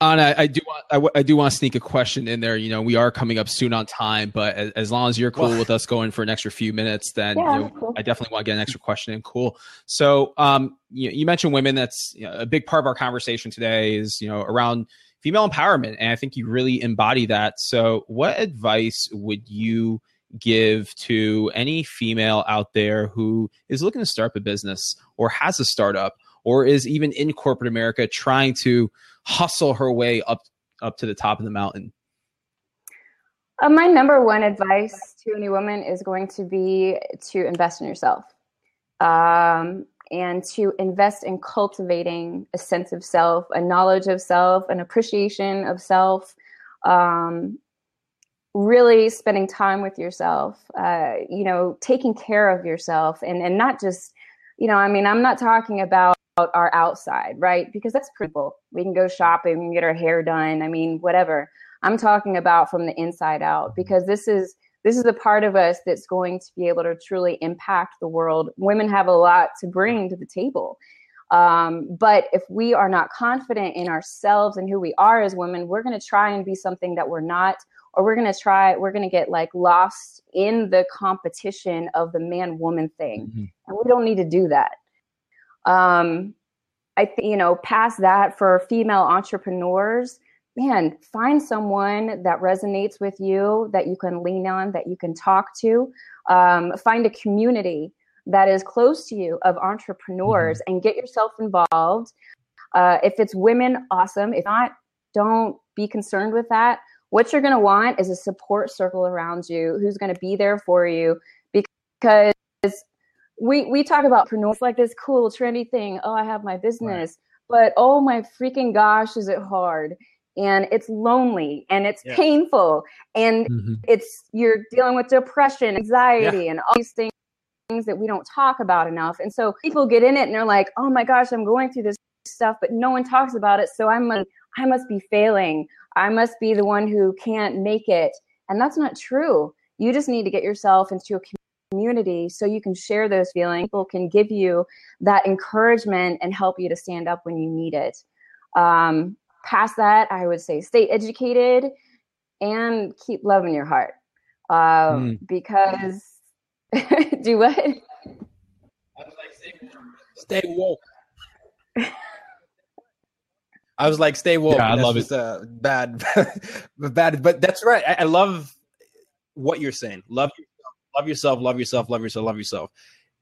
Anna, I do want I, w- I do want to sneak a question in there. You know, we are coming up soon on time, but as, as long as you're cool with us going for an extra few minutes, then Yeah, you know, cool. I definitely want to get an extra question in. Cool. So, um, you, you mentioned women. That's you know, a big part of our conversation today. Is you know around female empowerment, and I think you really embody that. So, what advice would you give to any female out there who is looking to start a business or has a startup or is even in corporate America trying to hustle her way up up to the top of the mountain? Uh, my number one advice to any woman is going to be to invest in yourself um, and to invest in cultivating a sense of self, a knowledge of self, an appreciation of self. Um, really spending time with yourself, uh, you know, taking care of yourself and, and not just, you know, I mean, I'm not talking about our outside, right? Because that's pretty cool. We can go shopping, get our hair done. I mean, whatever. I'm talking about from the inside out because this is this is the part of us that's going to be able to truly impact the world. Women have a lot to bring to the table. Um, but if we are not confident in ourselves and who we are as women, we're going to try and be something that we're not, or we're going to try, we're going to get like lost in the competition of the man woman thing. And we don't need to do that. Um, I think, you know, past that for female entrepreneurs, man, find someone that resonates with you, that you can lean on, that you can talk to. Um, find a community that is close to you of entrepreneurs and get yourself involved. Uh, if it's women, awesome. If not, don't be concerned with that. What you're going to want is a support circle around you who's going to be there for you because we we talk about entrepreneurs like this cool trendy thing. Oh, I have my business. but oh my freaking gosh, is it hard? And it's lonely and it's Yeah. painful and Mhm. it's you're dealing with depression, anxiety, Yeah. and all these things things that we don't talk about enough. And so people get in it and they're like, "Oh my gosh, I'm going through this stuff, but no one talks about it. So I must I must be failing. I must be the one who can't make it." And that's not true. You just need to get yourself into a community so you can share those feelings. People can give you that encouragement and help you to stand up when you need it. Um, past that, I would say stay educated and keep love in your heart. Um, Because do what? Stay woke. I was like, stay woke. Yeah, I love it. just, Uh, bad, but bad. But that's right. I, I love what you're saying. Love yourself. Love yourself. Love yourself. Love yourself. Love yourself.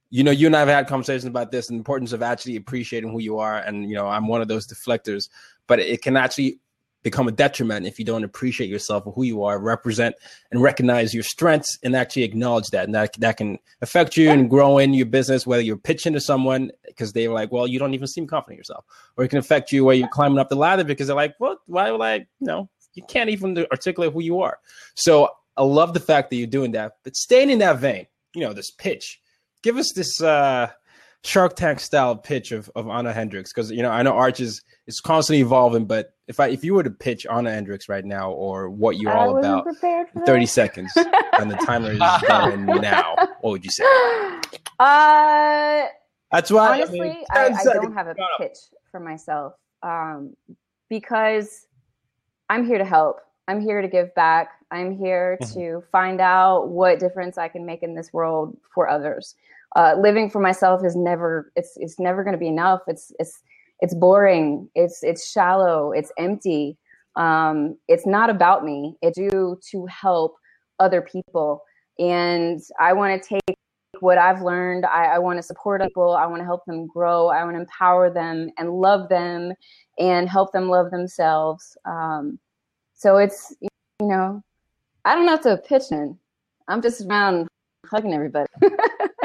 You know, you and I have had conversations about this, and the importance of actually appreciating who you are. And you know, I'm one of those deflectors, but it can actually become a detriment if you don't appreciate yourself or who you are, represent and recognize your strengths, and actually acknowledge that. And that that can affect you and grow in your business, whether you're pitching to someone because they're like, well, you don't even seem confident yourself, or it can affect you where you're climbing up the ladder because they're like, well, Why would I? You know, you can't even articulate who you are. So I love the fact that you're doing that, but staying in that vein, you know, this pitch. Give us this uh Shark Tank style pitch of, of Anna Hendricks because you know I know Arch is is constantly evolving, but if I if you were to pitch Anna Hendricks right now or what you're I all about, prepared for 30 that. seconds, and the timer is going now, what would you say? Uh, That's why honestly, I, mean, I, I don't have a pitch for myself um, because I'm here to help. I'm here to give back. I'm here Mhm. to find out what difference I can make in this world for others. Uh, living for myself is never it's it's never going to be enough. It's it's it's boring. It's it's shallow. It's empty. Um, it's not about me. It's due to help other people, and I want to take what I've learned. I, I want to support people. I want to help them grow. I want to empower them and love them and help them love themselves. Um, so it's, you know, I don't know have to pitch in. I'm just around hugging everybody.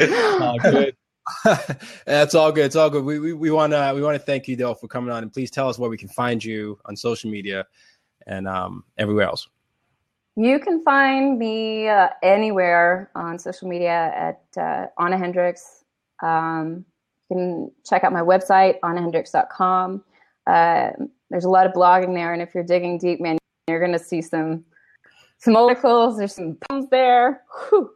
Oh, good. That's all good. It's all good. We we, we want to we want to thank you though for coming on and please tell us where we can find you on social media and um everywhere else. You can find me uh, anywhere on social media at uh, Anna Hendricks. Um, you can check out my website, annahendricks.com. Uh, there's a lot of blogging there, and if you're digging deep, man, you're going to see some some articles. There's some poems there. Whew.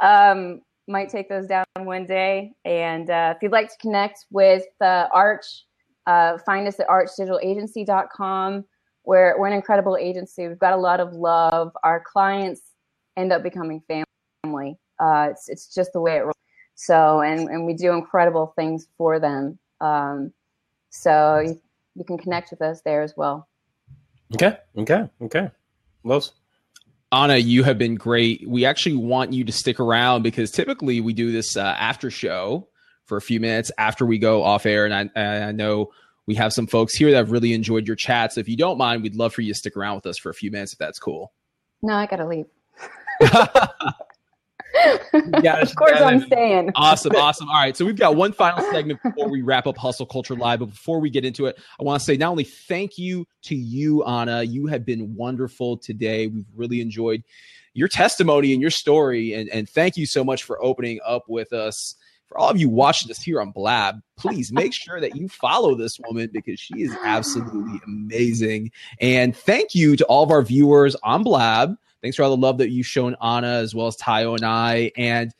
Um, might take those down one day. And uh, if you'd like to connect with uh, Arch, uh, find us at archdigitalagency.com. We're, we're an incredible agency. We've got a lot of love. Our clients end up becoming family. Uh, it's, it's just the way it rolls. So, and, and we do incredible things for them. Um, so you, you can connect with us there as well. Okay. Okay. Okay. Los. Anna, you have been great. We actually want you to stick around because typically we do this uh, after show for a few minutes after we go off air. And I, I know we have some folks here that have really enjoyed your chat. So if you don't mind, we'd love for you to stick around with us for a few minutes if that's cool. No, I got to leave. Yeah, of course, I'm staying. Awesome, awesome. All right, so we've got one final segment before we wrap up Hustle Culture Live. But before we get into it, I want to say not only thank you to you, Anna. You have been wonderful today. We've really enjoyed your testimony and your story, and and thank you so much for opening up with us. For all of you watching us here on Blab, please make sure that you follow this woman because she is absolutely amazing. And thank you to all of our viewers on Blab. Thanks for all the love that you've shown Anna as well as Tayo and I. And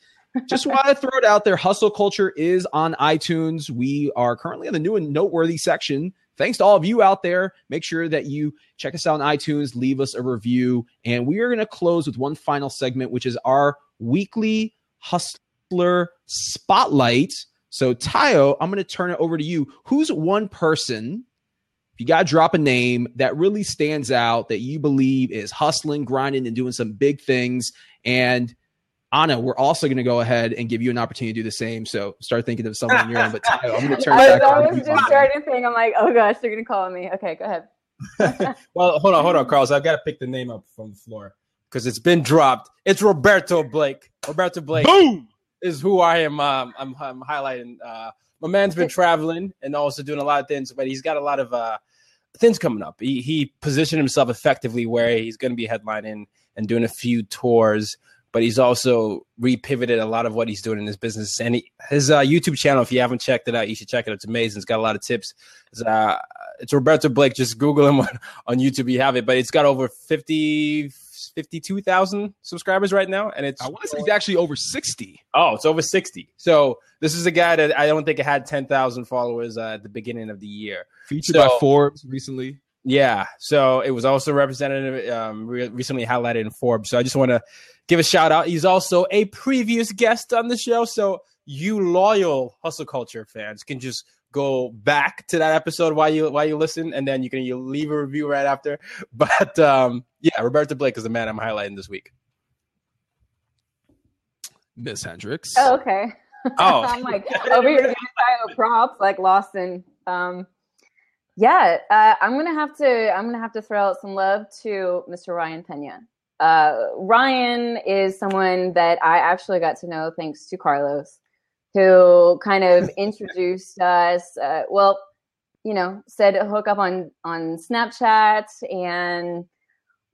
just want to throw it out there. Hustle Culture is on iTunes. We are currently in the new and noteworthy section. Thanks to all of you out there. Make sure that you check us out on iTunes, leave us a review. And we are going to close with one final segment, which is our weekly Hustler Spotlight. So, Tayo, I'm going to turn it over to you. Who's one person, if you got to drop a name that really stands out that you believe is hustling, grinding, and doing some big things? And Anna, we're also going to go ahead and give you an opportunity to do the same. So start thinking of someone on your own. But Tayo, I'm going to turn I it was, back I over was to you. just starting to think, I'm like, oh gosh, they're going to call me. Okay, go ahead. well, hold on, hold on, Carlos. I've got to pick the name up from the floor because it's been dropped. It's Roberto Blake. Roberto Blake Boom! is who I am. Um, I'm, I'm highlighting uh, my man's been traveling and also doing a lot of things, but he's got a lot of uh, things coming up. He, he positioned himself effectively where he's going to be headlining and doing a few tours, but he's also repivoted a lot of what he's doing in his business. And he, his uh, YouTube channel, if you haven't checked it out, you should check it. Out. It's amazing. It's got a lot of tips. It's, uh, it's Roberto Blake. Just Google him on, on YouTube. You have it, but it's got over 50 52,000 subscribers right now. And it's, I want to say he's actually over 60. Oh, it's over 60. So this is a guy that I don't think had 10,000 followers uh, at the beginning of the year. Featured So- by Forbes recently. Yeah. So it was also represented, um, re- recently highlighted in Forbes. So I just want to give a shout out. He's also a previous guest on the show. So you loyal hustle culture fans can just go back to that episode while you while you listen, and then you can you leave a review right after. But um, yeah, Roberto Blake is the man I'm highlighting this week. Miss Hendricks. Oh, okay. Oh. I'm like over here giving Tayo props, like Lawson. Um, yeah, uh, I'm gonna have to. I'm gonna have to throw out some love to Mr. Ryan Pena. Uh, Ryan is someone that I actually got to know thanks to Carlos, who kind of introduced us. Uh, well, you know, said hook up on on Snapchat and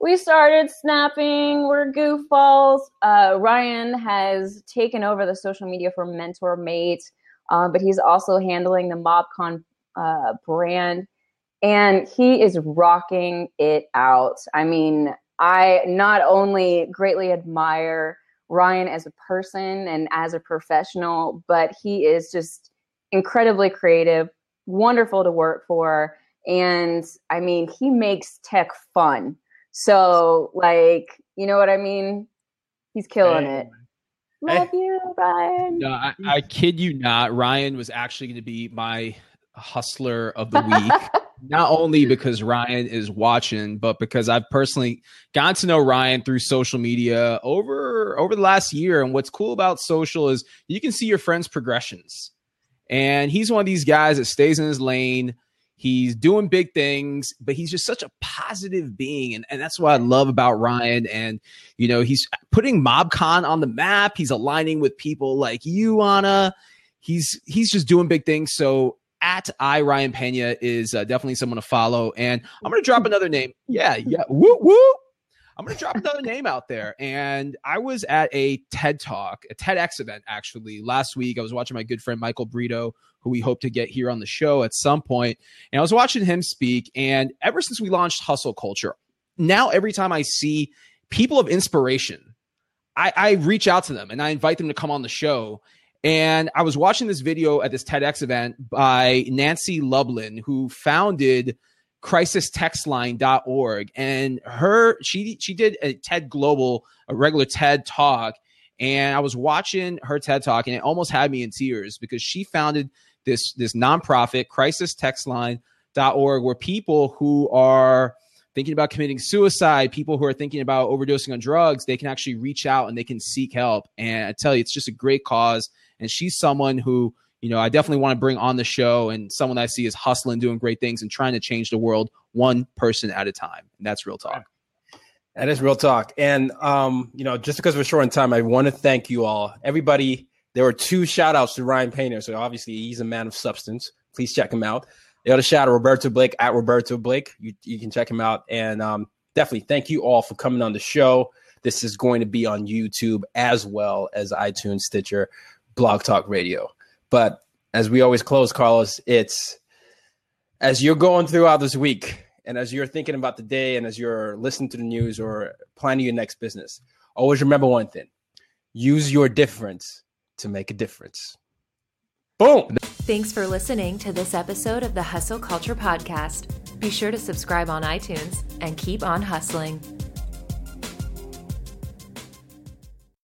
we started snapping. We're goofballs. Uh, Ryan has taken over the social media for MentorMate, uh, but he's also handling the MobCon uh, brand, and he is rocking it out. I mean, I not only greatly admire Ryan as a person and as a professional, but he is just incredibly creative, wonderful to work for, and I mean, he makes tech fun. So, like, you know what I mean? He's killing Hey. it. Love you, Ryan. No, I, I kid you not. Ryan was actually going to be my hustler of the week. not only because Ryan is watching, but because I've personally gotten to know Ryan through social media over over the last year. And what's cool about social is you can see your friends' progressions. And he's one of these guys that stays in his lane. He's doing big things, but he's just such a positive being. And, and that's what I love about Ryan. And, you know, he's putting MobCon on the map. He's aligning with people like you, Anna. He's he's just doing big things. So at I Ryan Pena is uh, definitely someone to follow. And I'm gonna drop another name. Yeah, yeah. Woo woo. I'm gonna drop another name out there. And I was at a TED Talk, a TEDx event actually last week. I was watching my good friend Michael Brito, who we hope to get here on the show at some point. And I was watching him speak. And ever since we launched Hustle Culture, now every time I see people of inspiration, I, I reach out to them and I invite them to come on the show. And I was watching this video at this TEDx event by Nancy Lublin, who founded crisistextline.org. And her, she she did a TED Global, a regular TED talk. And I was watching her TED talk, and it almost had me in tears because she founded this this nonprofit, crisistextline.org, where people who are thinking about committing suicide, people who are thinking about overdosing on drugs, they can actually reach out and they can seek help. And I tell you, it's just a great cause. And she's someone who, you know, I definitely want to bring on the show and someone I see is hustling, doing great things, and trying to change the world one person at a time. And that's real talk. That is real talk. And um, you know, just because we're short on time, I want to thank you all. Everybody, there were two shout outs to Ryan Pena. So obviously he's a man of substance. Please check him out. The other shout out Roberto Blake at Roberto Blake. You you can check him out. And um, definitely thank you all for coming on the show. This is going to be on YouTube as well as iTunes, Stitcher, Blog Talk Radio. But as we always close, Carlos, it's as you're going throughout this week and as you're thinking about the day and as you're listening to the news or planning your next business, always remember one thing use your difference to make a difference. Boom. Thanks for listening to this episode of the Hustle Culture Podcast. Be sure to subscribe on iTunes and keep on hustling.